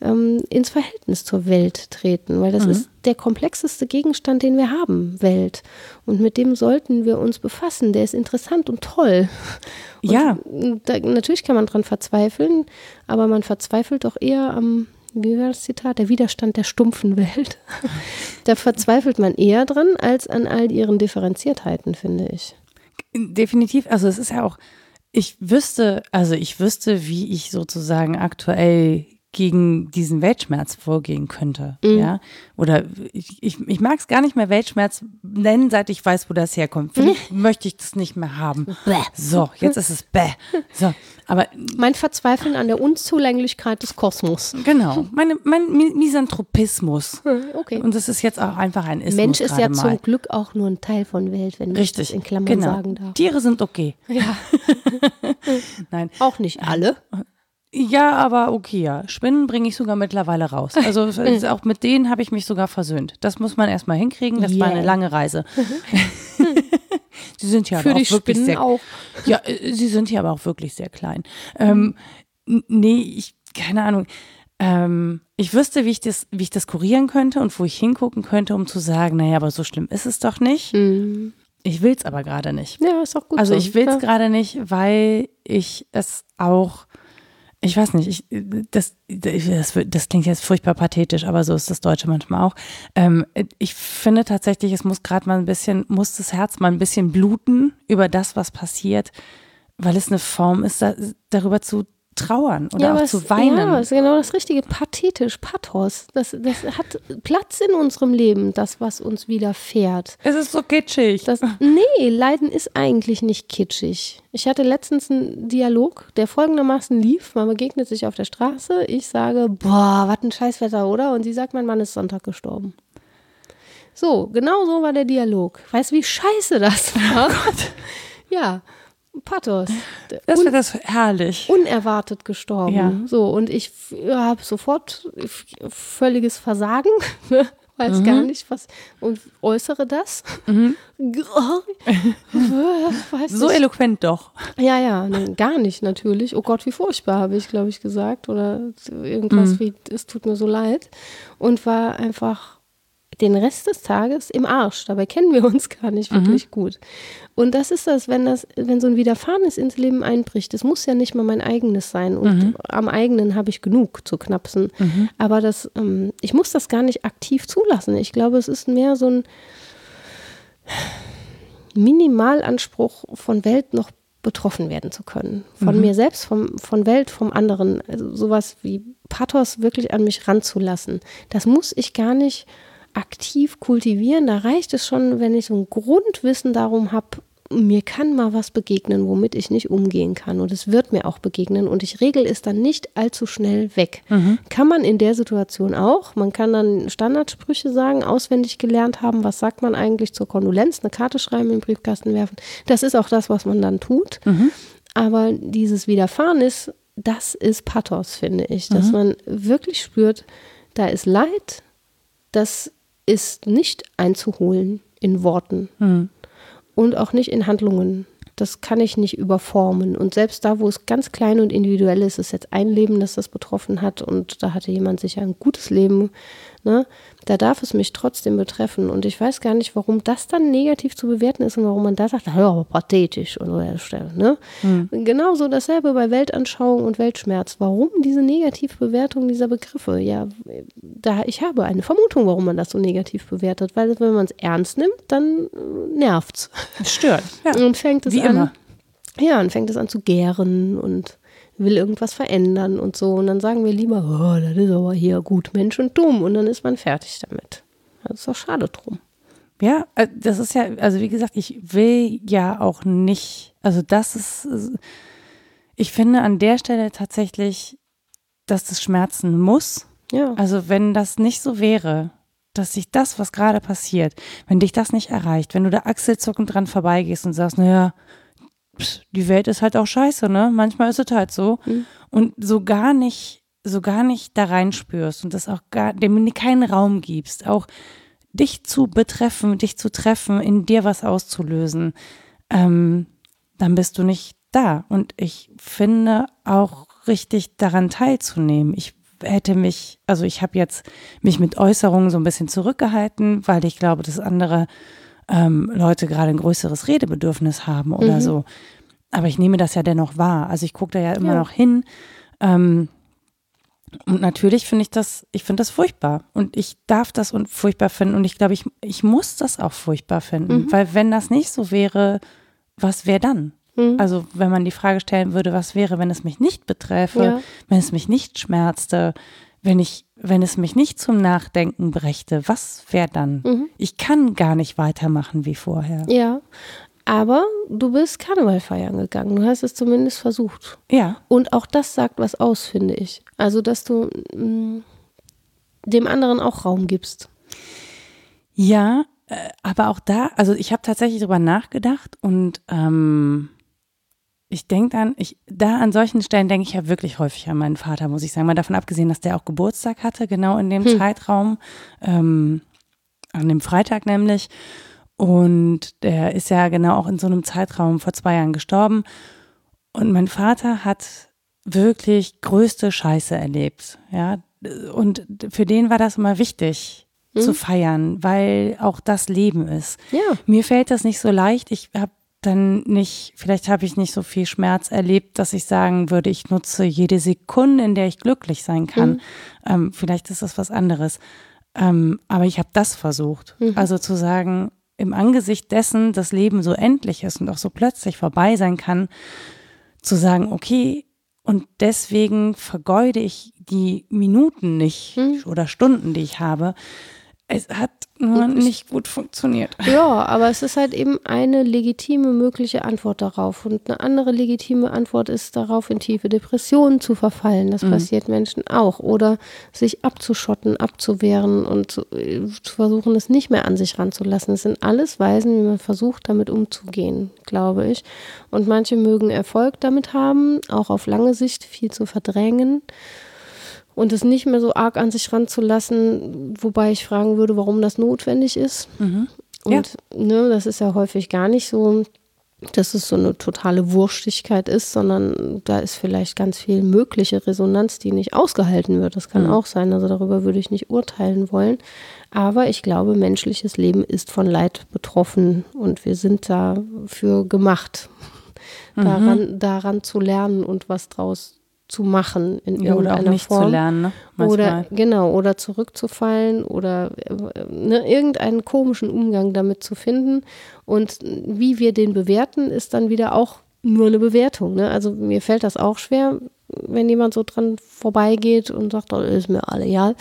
S2: ähm, ins Verhältnis zur Welt treten, weil das mhm. ist der komplexeste Gegenstand, den wir haben, Welt. Und mit dem sollten wir uns befassen. Der ist interessant und toll. Und ja. Da, natürlich kann man dran verzweifeln, aber man verzweifelt doch eher am wie war das Zitat, der Widerstand der stumpfen Welt. da verzweifelt man eher dran als an all ihren Differenziertheiten, finde ich.
S1: Definitiv. Also es ist ja auch, ich wüsste, also ich wüsste, wie ich sozusagen aktuell gegen diesen Weltschmerz vorgehen könnte. Mhm. Ja? Oder ich, ich, ich mag es gar nicht mehr Weltschmerz nennen, seit ich weiß, wo das herkommt. Für mich möchte ich das nicht mehr haben. Bäh. So, jetzt ist es bäh. So, aber
S2: mein Verzweifeln an der Unzulänglichkeit des Kosmos.
S1: Genau, meine, mein Misanthropismus. Okay. Und das ist jetzt auch einfach ein Ismus
S2: Mensch ist ja mal. zum Glück auch nur ein Teil von Welt, wenn
S1: Richtig. ich
S2: das in Klammern
S1: genau.
S2: sagen darf.
S1: Tiere sind okay.
S2: Ja. Nein. Auch nicht alle.
S1: Ja, aber okay, ja. Spinnen bringe ich sogar mittlerweile raus. Also auch mit denen habe ich mich sogar versöhnt. Das muss man erstmal hinkriegen. Das yeah. war eine lange Reise. sie sind ja
S2: Für
S1: aber
S2: auch wirklich
S1: Spinnen
S2: sehr. Auch.
S1: Ja, äh, sie sind hier aber auch wirklich sehr klein. Ähm, nee, ich, keine Ahnung. Ähm, ich wüsste, wie ich, das, wie ich das kurieren könnte und wo ich hingucken könnte, um zu sagen, naja, aber so schlimm ist es doch nicht. Mhm. Ich will es aber gerade nicht.
S2: Ja, ist auch gut.
S1: Also
S2: so.
S1: ich will es ja. gerade nicht, weil ich es auch ich weiß nicht, ich, das, das, das, klingt jetzt furchtbar pathetisch, aber so ist das Deutsche manchmal auch. Ähm, ich finde tatsächlich, es muss gerade mal ein bisschen, muss das Herz mal ein bisschen bluten über das, was passiert, weil es eine Form ist, da, darüber zu trauern oder ja, auch zu weinen. Ja,
S2: das ist genau das Richtige. Pathetisch, Pathos. Das, das hat Platz in unserem Leben, das, was uns widerfährt.
S1: Es ist so kitschig.
S2: Das, nee, Leiden ist eigentlich nicht kitschig. Ich hatte letztens einen Dialog, der folgendermaßen lief. Man begegnet sich auf der Straße. Ich sage, boah, was ein Scheißwetter, oder? Und sie sagt, mein Mann ist Sonntag gestorben. So, genau so war der Dialog. Weißt du, wie scheiße das war? Oh Gott. Ja. Pathos.
S1: Das wäre das herrlich.
S2: Unerwartet gestorben. Ja. So, und ich habe sofort völliges Versagen, ne? weiß mhm. gar nicht, was, und äußere das. Mhm.
S1: so nicht. eloquent doch.
S2: Ja, ja, ne, gar nicht natürlich. Oh Gott, wie furchtbar, habe ich, glaube ich, gesagt. Oder irgendwas mhm. wie, es tut mir so leid. Und war einfach den Rest des Tages im Arsch. Dabei kennen wir uns gar nicht wirklich mhm. gut. Und das ist das, wenn das, wenn so ein Widerfahrenes ins Leben einbricht, das muss ja nicht mal mein eigenes sein. Und mhm. am eigenen habe ich genug zu knapsen. Mhm. Aber das, ähm, ich muss das gar nicht aktiv zulassen. Ich glaube, es ist mehr so ein Minimalanspruch von Welt noch betroffen werden zu können. Von mhm. mir selbst, vom, von Welt, vom anderen. Also sowas wie Pathos wirklich an mich ranzulassen. Das muss ich gar nicht aktiv kultivieren. Da reicht es schon, wenn ich so ein Grundwissen darum habe, mir kann mal was begegnen, womit ich nicht umgehen kann. Und es wird mir auch begegnen. Und ich regel es dann nicht allzu schnell weg. Mhm. Kann man in der Situation auch. Man kann dann Standardsprüche sagen, auswendig gelernt haben. Was sagt man eigentlich zur Kondolenz? Eine Karte schreiben, in den Briefkasten werfen. Das ist auch das, was man dann tut. Mhm. Aber dieses Widerfahren ist, das ist Pathos, finde ich. Dass mhm. man wirklich spürt, da ist Leid, das ist nicht einzuholen in Worten. Mhm und auch nicht in Handlungen. Das kann ich nicht überformen. Und selbst da, wo es ganz klein und individuell ist, ist jetzt ein Leben, das das betroffen hat und da hatte jemand sicher ein gutes Leben Ne? Da darf es mich trotzdem betreffen. Und ich weiß gar nicht, warum das dann negativ zu bewerten ist und warum man da sagt, ja, aber pathetisch an der Stelle. Ne? Mhm. Genauso dasselbe bei Weltanschauung und Weltschmerz. Warum diese negative Bewertung dieser Begriffe? Ja, da, ich habe eine Vermutung, warum man das so negativ bewertet. Weil wenn man es ernst nimmt, dann äh, nervt
S1: es. Stört.
S2: Ja. Und fängt es Wie an. Immer. Ja, und fängt es an zu gären und will irgendwas verändern und so. Und dann sagen wir lieber, oh, das ist aber hier gut, Mensch und dumm. Und dann ist man fertig damit. Das ist doch schade drum.
S1: Ja, äh, das ist ja, also wie gesagt, ich will ja auch nicht, also das ist, ich finde an der Stelle tatsächlich, dass das schmerzen muss. Ja. Also wenn das nicht so wäre, dass sich das, was gerade passiert, wenn dich das nicht erreicht, wenn du da achselzuckend dran vorbeigehst und sagst, naja, die Welt ist halt auch scheiße, ne? Manchmal ist es halt so. Mhm. Und so gar nicht, so gar nicht da reinspürst und das auch gar, dem keinen Raum gibst, auch dich zu betreffen, dich zu treffen, in dir was auszulösen, ähm, dann bist du nicht da. Und ich finde auch richtig daran teilzunehmen. Ich hätte mich, also ich habe jetzt mich mit Äußerungen so ein bisschen zurückgehalten, weil ich glaube, dass andere ähm, Leute gerade ein größeres Redebedürfnis haben oder mhm. so. Aber ich nehme das ja dennoch wahr. Also ich gucke da ja immer ja. noch hin. Ähm, und natürlich finde ich das, ich finde das furchtbar. Und ich darf das und furchtbar finden. Und ich glaube, ich, ich muss das auch furchtbar finden. Mhm. Weil wenn das nicht so wäre, was wäre dann? Mhm. Also wenn man die Frage stellen würde, was wäre, wenn es mich nicht beträfe, ja. wenn es mich nicht schmerzte, wenn ich, wenn es mich nicht zum Nachdenken brächte, was wäre dann? Mhm. Ich kann gar nicht weitermachen wie vorher.
S2: Ja. Aber du bist Karneval feiern gegangen. Du hast es zumindest versucht.
S1: Ja.
S2: Und auch das sagt was aus, finde ich. Also, dass du mh, mm, dem anderen auch Raum gibst.
S1: Ja, äh, aber auch da, also ich habe tatsächlich drüber nachgedacht und ähm, ich denke dann, ich, da an solchen Stellen denke ich ja wirklich häufig an meinen Vater, muss ich sagen. Mal davon abgesehen, dass der auch Geburtstag hatte, genau in dem hm. Zeitraum, ähm, an dem Freitag nämlich. Und der ist ja genau auch in so einem Zeitraum vor zwei Jahren gestorben. Und mein Vater hat wirklich größte Scheiße erlebt, ja. Und für den war das immer wichtig, zu feiern, weil auch das Leben ist.
S2: Ja.
S1: Mir fällt das nicht so leicht. Ich habe dann nicht, vielleicht habe ich nicht so viel Schmerz erlebt, dass ich sagen würde, ich nutze jede Sekunde, in der ich glücklich sein kann. Mhm. Ähm, vielleicht ist das was anderes. Ähm, aber ich habe das versucht. Mhm. Also zu sagen, im Angesicht dessen das Leben so endlich ist und auch so plötzlich vorbei sein kann, zu sagen, okay, und deswegen vergeude ich die Minuten nicht mhm. oder Stunden, die ich habe. Es hat nicht gut funktioniert.
S2: Ja, aber es ist halt eben eine legitime mögliche Antwort darauf. Und eine andere legitime Antwort ist darauf, in tiefe Depressionen zu verfallen. Das mhm. passiert Menschen auch. Oder sich abzuschotten, abzuwehren und zu, zu, versuchen, es nicht mehr an sich ranzulassen. Es sind alles Weisen, wie man versucht, damit umzugehen, glaube ich. Und manche mögen Erfolg damit haben, auch auf lange Sicht viel zu verdrängen und es nicht mehr so arg an sich ranzulassen, wobei ich fragen würde, warum das notwendig ist. Mhm. Und ja. ne, das ist ja häufig gar nicht so, dass es so eine totale Wurstigkeit ist, sondern da ist vielleicht ganz viel mögliche Resonanz, die nicht ausgehalten wird. Das kann mhm. auch sein. Also darüber würde ich nicht urteilen wollen. Aber ich glaube, menschliches Leben ist von Leid betroffen und wir sind dafür gemacht, mhm. daran, daran zu lernen und was draus zu machen in ja, irgendeiner
S1: oder auch nicht
S2: Form.
S1: zu lernen, ne?
S2: Oder genau, oder zurückzufallen oder ne, irgendeinen komischen Umgang damit zu finden. Und wie wir den bewerten, ist dann wieder auch nur eine Bewertung. Ne? Also mir fällt das auch schwer, wenn jemand so dran vorbeigeht und sagt, oh, ist mir alle egal,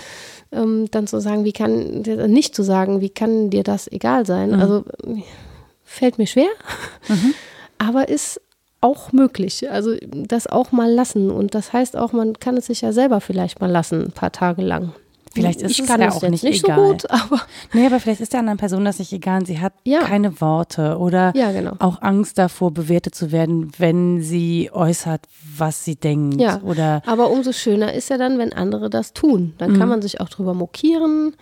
S2: ähm, dann zu sagen, wie kann, nicht zu sagen, wie kann dir das egal sein? Mhm. Also fällt mir schwer, aber ist auch möglich. Also das auch mal lassen. Und das heißt auch, man kann es sich ja selber vielleicht mal lassen, ein paar Tage lang.
S1: Vielleicht ist
S2: ich
S1: es
S2: kann
S1: ja auch nicht
S2: nicht
S1: egal.
S2: so gut, aber
S1: Nee, aber vielleicht ist der anderen Person das nicht egal. und Sie hat
S2: Ja.
S1: keine Worte oder
S2: Ja, genau.
S1: auch Angst davor, bewertet zu werden, wenn sie äußert, was sie denkt.
S2: Ja.
S1: Oder
S2: Aber umso schöner ist ja dann, wenn andere das tun. Dann
S1: Mhm.
S2: kann man sich auch drüber mokieren.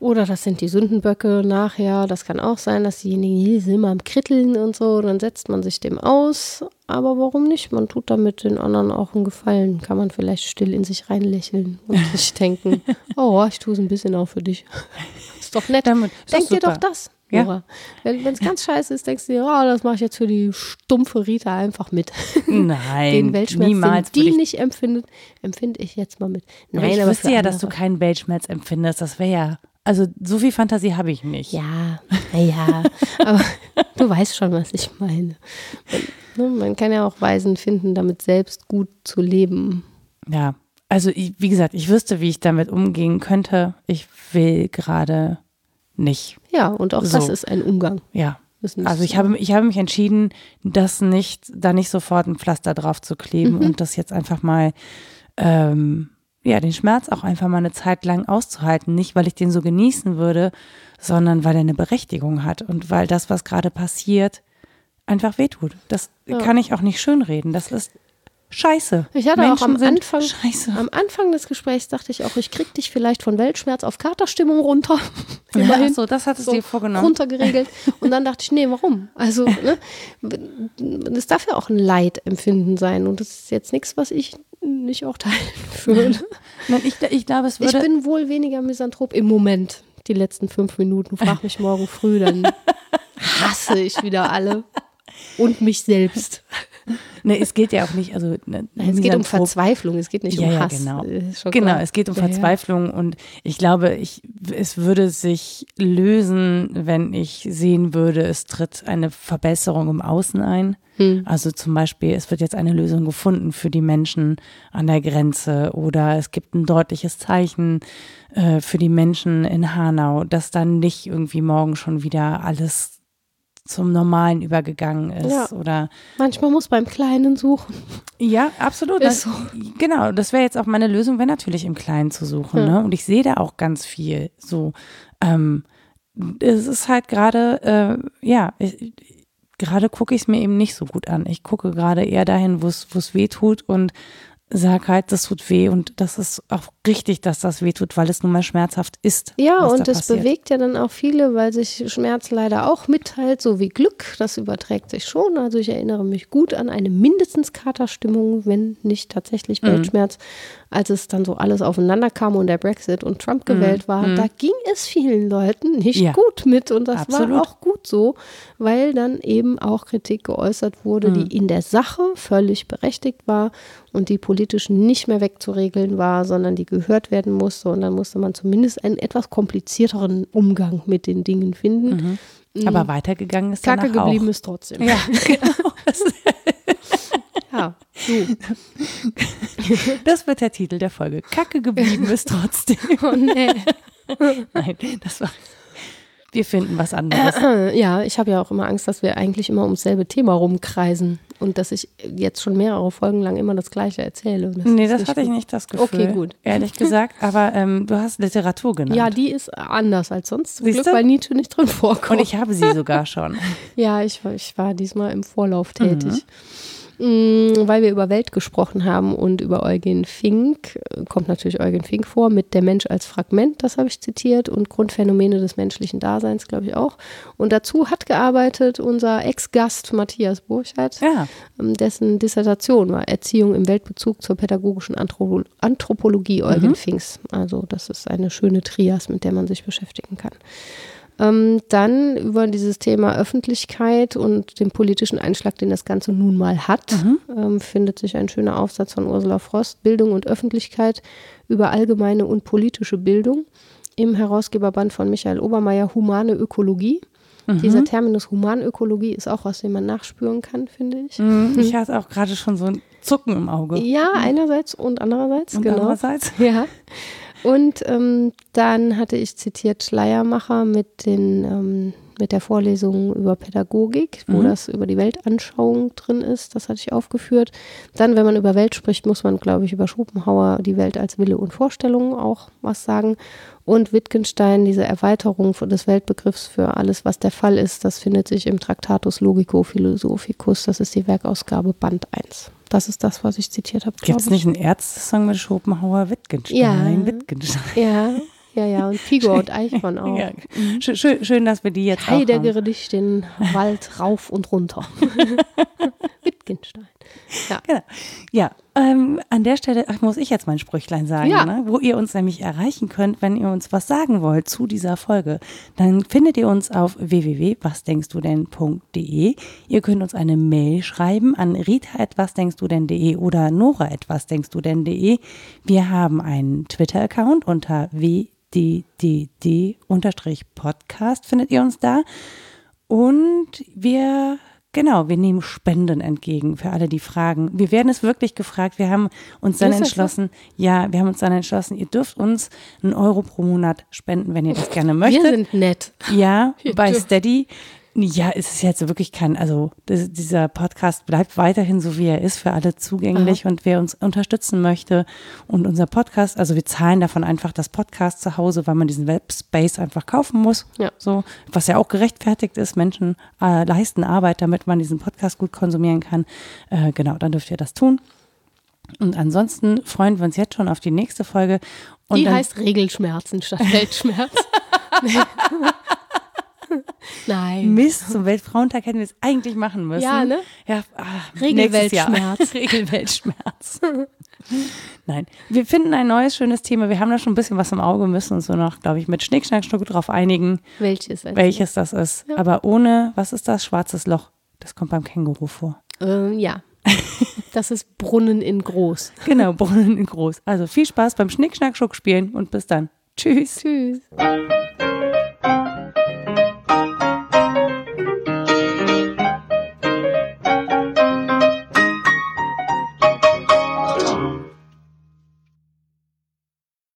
S2: Oder das sind die Sündenböcke nachher. Das kann auch sein, dass diejenigen die sind immer am Kritteln und so. Dann setzt man sich dem aus. Aber warum nicht? Man tut damit den anderen auch einen Gefallen. Kann man vielleicht still in sich reinlächeln und sich denken, oh, ich tue es ein bisschen auch für dich. Ist doch nett.
S1: Damit- ist
S2: Denk dir doch das.
S1: Ja.
S2: Wenn es ganz scheiße ist, denkst du dir, oh, das mache ich jetzt für die stumpfe Rita einfach mit.
S1: nein,
S2: den Weltschmerz,
S1: niemals.
S2: den die
S1: ich,
S2: nicht empfindet, empfinde ich jetzt mal mit.
S1: aber
S2: Nein,
S1: ich
S2: aber
S1: wüsste ja, dass du keinen Weltschmerz empfindest. Das wäre ja, also so viel Fantasie habe ich nicht.
S2: Ja, naja, aber du weißt schon, was ich meine. Man, ne, man kann ja auch Weisen finden, damit selbst gut zu leben.
S1: Ja, also ich, wie gesagt, ich wüsste, wie ich damit umgehen könnte. Ich will gerade nicht.
S2: Ja, und auch
S1: So.
S2: das ist ein Umgang.
S1: Ja. Also ich habe, ich habe mich entschieden, das nicht, da nicht sofort ein Pflaster drauf zu kleben
S2: Mhm.
S1: und das jetzt einfach mal, ähm, ja, den Schmerz auch einfach mal eine Zeit lang auszuhalten. Nicht, weil ich den so genießen würde, sondern weil er eine Berechtigung hat und weil das, was gerade passiert, einfach wehtut. Das
S2: Ja.
S1: kann ich auch nicht schönreden. Das ist scheiße.
S2: Ich hatte
S1: Menschen
S2: auch am
S1: sind
S2: Anfang,
S1: Scheiße.
S2: am Anfang des Gesprächs dachte ich auch, ich krieg dich vielleicht von Weltschmerz auf Katerstimmung runter.
S1: Ja,
S2: Immerhin.
S1: so, das hattest du dir vorgenommen.
S2: runtergeregelt. Und dann dachte ich, nee, warum? Also, ne, das darf ja auch ein Leidempfinden sein. Und das ist jetzt nichts, was ich nicht auch teilen würde.
S1: Nein, ich, ich glaube, es
S2: Ich
S1: würde.
S2: bin wohl weniger Misanthrop im Moment. Die letzten fünf Minuten. Frag mich morgen früh, dann hasse ich wieder alle. Und mich selbst.
S1: ne, es geht ja auch nicht, also ne,
S2: Es geht um Verzweiflung, es geht nicht
S1: Ja,
S2: um
S1: ja,
S2: Hass.
S1: genau.
S2: Ist schon
S1: Genau, es geht um
S2: Ja, ja.
S1: Verzweiflung und ich glaube, ich, es würde sich lösen, wenn ich sehen würde, es tritt eine Verbesserung im Außen ein.
S2: Hm.
S1: Also zum Beispiel, es wird jetzt eine Lösung gefunden für die Menschen an der Grenze oder es gibt ein deutliches Zeichen äh, für die Menschen in Hanau, dass dann nicht irgendwie morgen schon wieder alles zum Normalen übergegangen ist
S2: Ja.
S1: oder
S2: Manchmal muss beim Kleinen suchen.
S1: ja, absolut. Das, Genau, das wäre jetzt auch meine Lösung, wäre natürlich im Kleinen zu suchen. Ne? Und ich sehe da auch ganz viel. So, ähm, es ist halt gerade, äh, ja, gerade gucke ich es mir eben nicht so gut an. Ich gucke gerade eher dahin, wo es weh tut und sag halt, das tut weh und das ist auch richtig, dass das weh tut, weil es nun mal schmerzhaft ist.
S2: Ja, und
S1: da
S2: es
S1: passiert.
S2: bewegt ja dann auch viele, weil sich Schmerz leider auch mitteilt, so wie Glück. Das überträgt sich schon. Also ich erinnere mich gut an eine mindestens Katerstimmung, wenn nicht
S1: Mhm.
S2: tatsächlich Weltschmerz, als es dann so alles aufeinander kam und der Brexit und Trump gewählt war. Da ging es vielen Leuten nicht
S1: Mhm. Ja.
S2: gut mit und das
S1: Absolut.
S2: war auch gut so, weil dann eben auch Kritik geäußert wurde,
S1: Mhm.
S2: die in der Sache völlig berechtigt war und die politisch nicht mehr wegzuregeln war, sondern die gehört werden musste. Und dann musste man zumindest einen etwas komplizierteren Umgang mit den Dingen finden.
S1: Aber weitergegangen ist
S2: Kacke geblieben
S1: auch.
S2: ist trotzdem.
S1: Ja, genau.
S2: Ja, so.
S1: Das wird der Titel der Folge. Kacke geblieben ist trotzdem.
S2: Oh, nee.
S1: Nein, das war. Wir finden was anderes.
S2: Ja, ich habe ja auch immer Angst, dass wir eigentlich immer ums selbe Thema rumkreisen und dass ich jetzt schon mehrere Folgen lang immer das Gleiche erzähle. Und
S1: Nee, das hatte ich
S2: gut.
S1: nicht das Gefühl.
S2: Okay, gut.
S1: Ehrlich gesagt, aber ähm, du hast Literatur genannt.
S2: Ja, die ist anders als sonst. Zum
S1: Siehst
S2: Glück,
S1: du?
S2: weil Nietzsche nicht drin vorkommt.
S1: Und ich habe sie sogar schon.
S2: Ja, ich, war- ich war diesmal im Vorlauf tätig. Mm, Weil wir über Welt gesprochen haben und über Eugen Fink, äh, kommt natürlich Eugen Fink vor, mit Der Mensch als Fragment, das habe ich zitiert, und Grundphänomene des menschlichen Daseins, glaube ich auch. Und dazu hat gearbeitet unser Ex-Gast Matthias Burchardt,
S1: Ja.
S2: ähm, dessen Dissertation war Erziehung im Weltbezug zur pädagogischen Anthropo Anthropologie Eugen Finks. Also das ist eine schöne Trias, mit der man sich beschäftigen kann. Ähm, dann über dieses Thema Öffentlichkeit und den politischen Einschlag, den das Ganze nun mal hat, ähm, findet sich ein schöner Aufsatz von Ursula Frost, Bildung und Öffentlichkeit über allgemeine und politische Bildung im Herausgeberband von Michael Obermeier, Humane Ökologie. Dieser Terminus Humanökologie ist auch was, den man nachspüren kann, finde ich.
S1: Mhm, Ich hatte auch gerade schon so ein Zucken im Auge.
S2: Ja, einerseits und andererseits,
S1: Und
S2: genau.
S1: andererseits?
S2: Ja. Und ähm, dann hatte ich zitiert Schleiermacher mit den ähm, mit der Vorlesung über Pädagogik, wo mhm. das über die Weltanschauung drin ist. Das hatte ich aufgeführt. Dann, wenn man über Welt spricht, muss man, glaube ich, über Schopenhauer die Welt als Wille und Vorstellung auch was sagen. Und Wittgenstein, diese Erweiterung des Weltbegriffs für alles, was der Fall ist, das findet sich im Traktatus Logico Philosophicus. Das ist die Werkausgabe Band 1. Das ist das, was ich zitiert habe.
S1: Gibt es nicht einen Ärzte-Song mit Schopenhauer Wittgenstein?
S2: Ja.
S1: Wittgenstein.
S2: Ja, ja, ja, und Figur und Eichhorn auch. Ja.
S1: Mhm. Schön, schön, dass wir die jetzt
S2: Heidegger dich den Wald rauf und runter. Wittgenstein.
S1: Ja, genau. ja ähm, an der Stelle ach, muss ich jetzt mein Sprüchlein sagen, ja. ne? wo ihr uns nämlich erreichen könnt, wenn ihr uns was sagen wollt zu dieser Folge. Dann findet ihr uns auf www.wasdenkstudenn.de. Ihr könnt uns eine Mail schreiben an rita.wasdenkstudenn.de oder nora.wasdenkstudenn.de. Wir haben einen Twitter-Account unter wddd-podcast findet ihr uns da. Und wir Genau, wir nehmen Spenden entgegen für alle, die fragen. Wir werden es wirklich gefragt. Wir haben uns dann entschlossen, ja, wir haben uns dann entschlossen, ihr dürft uns einen Euro pro Monat spenden, wenn ihr das gerne möchtet.
S2: Wir sind nett.
S1: Ja, bei Steady. Ja, es ist jetzt wirklich kein, also das, dieser Podcast bleibt weiterhin so, wie er ist, für alle zugänglich Aha. und wer uns unterstützen möchte und unser Podcast, also wir zahlen davon einfach das Podcast zu Hause, weil man diesen Webspace einfach kaufen muss. Ja. So, was ja auch gerechtfertigt ist, Menschen äh, leisten Arbeit, damit man diesen Podcast gut konsumieren kann. Äh, genau, dann dürft ihr das tun. Und ansonsten freuen wir uns jetzt schon auf die nächste Folge. Und
S2: die heißt Regelschmerzen statt Weltschmerz. Nein.
S1: Mist, zum Weltfrauentag hätten wir es eigentlich machen müssen.
S2: Ja, ne?
S1: Ja, ach,
S2: Regelweltschmerz.
S1: Regelweltschmerz. Nein, wir finden ein neues schönes Thema. Wir haben da schon ein bisschen was im Auge, müssen uns so noch, glaube ich, mit Schnick, Schnack, Schnuck drauf einigen,
S2: welches,
S1: welches das ist. Ja. Aber ohne, was ist das? Schwarzes Loch. Das kommt beim Känguru vor.
S2: Ähm, ja. Das ist Brunnen in groß.
S1: Genau, Brunnen in groß. Also viel Spaß beim Schnick, Schnack, spielen und bis dann. Tschüss.
S2: Tschüss.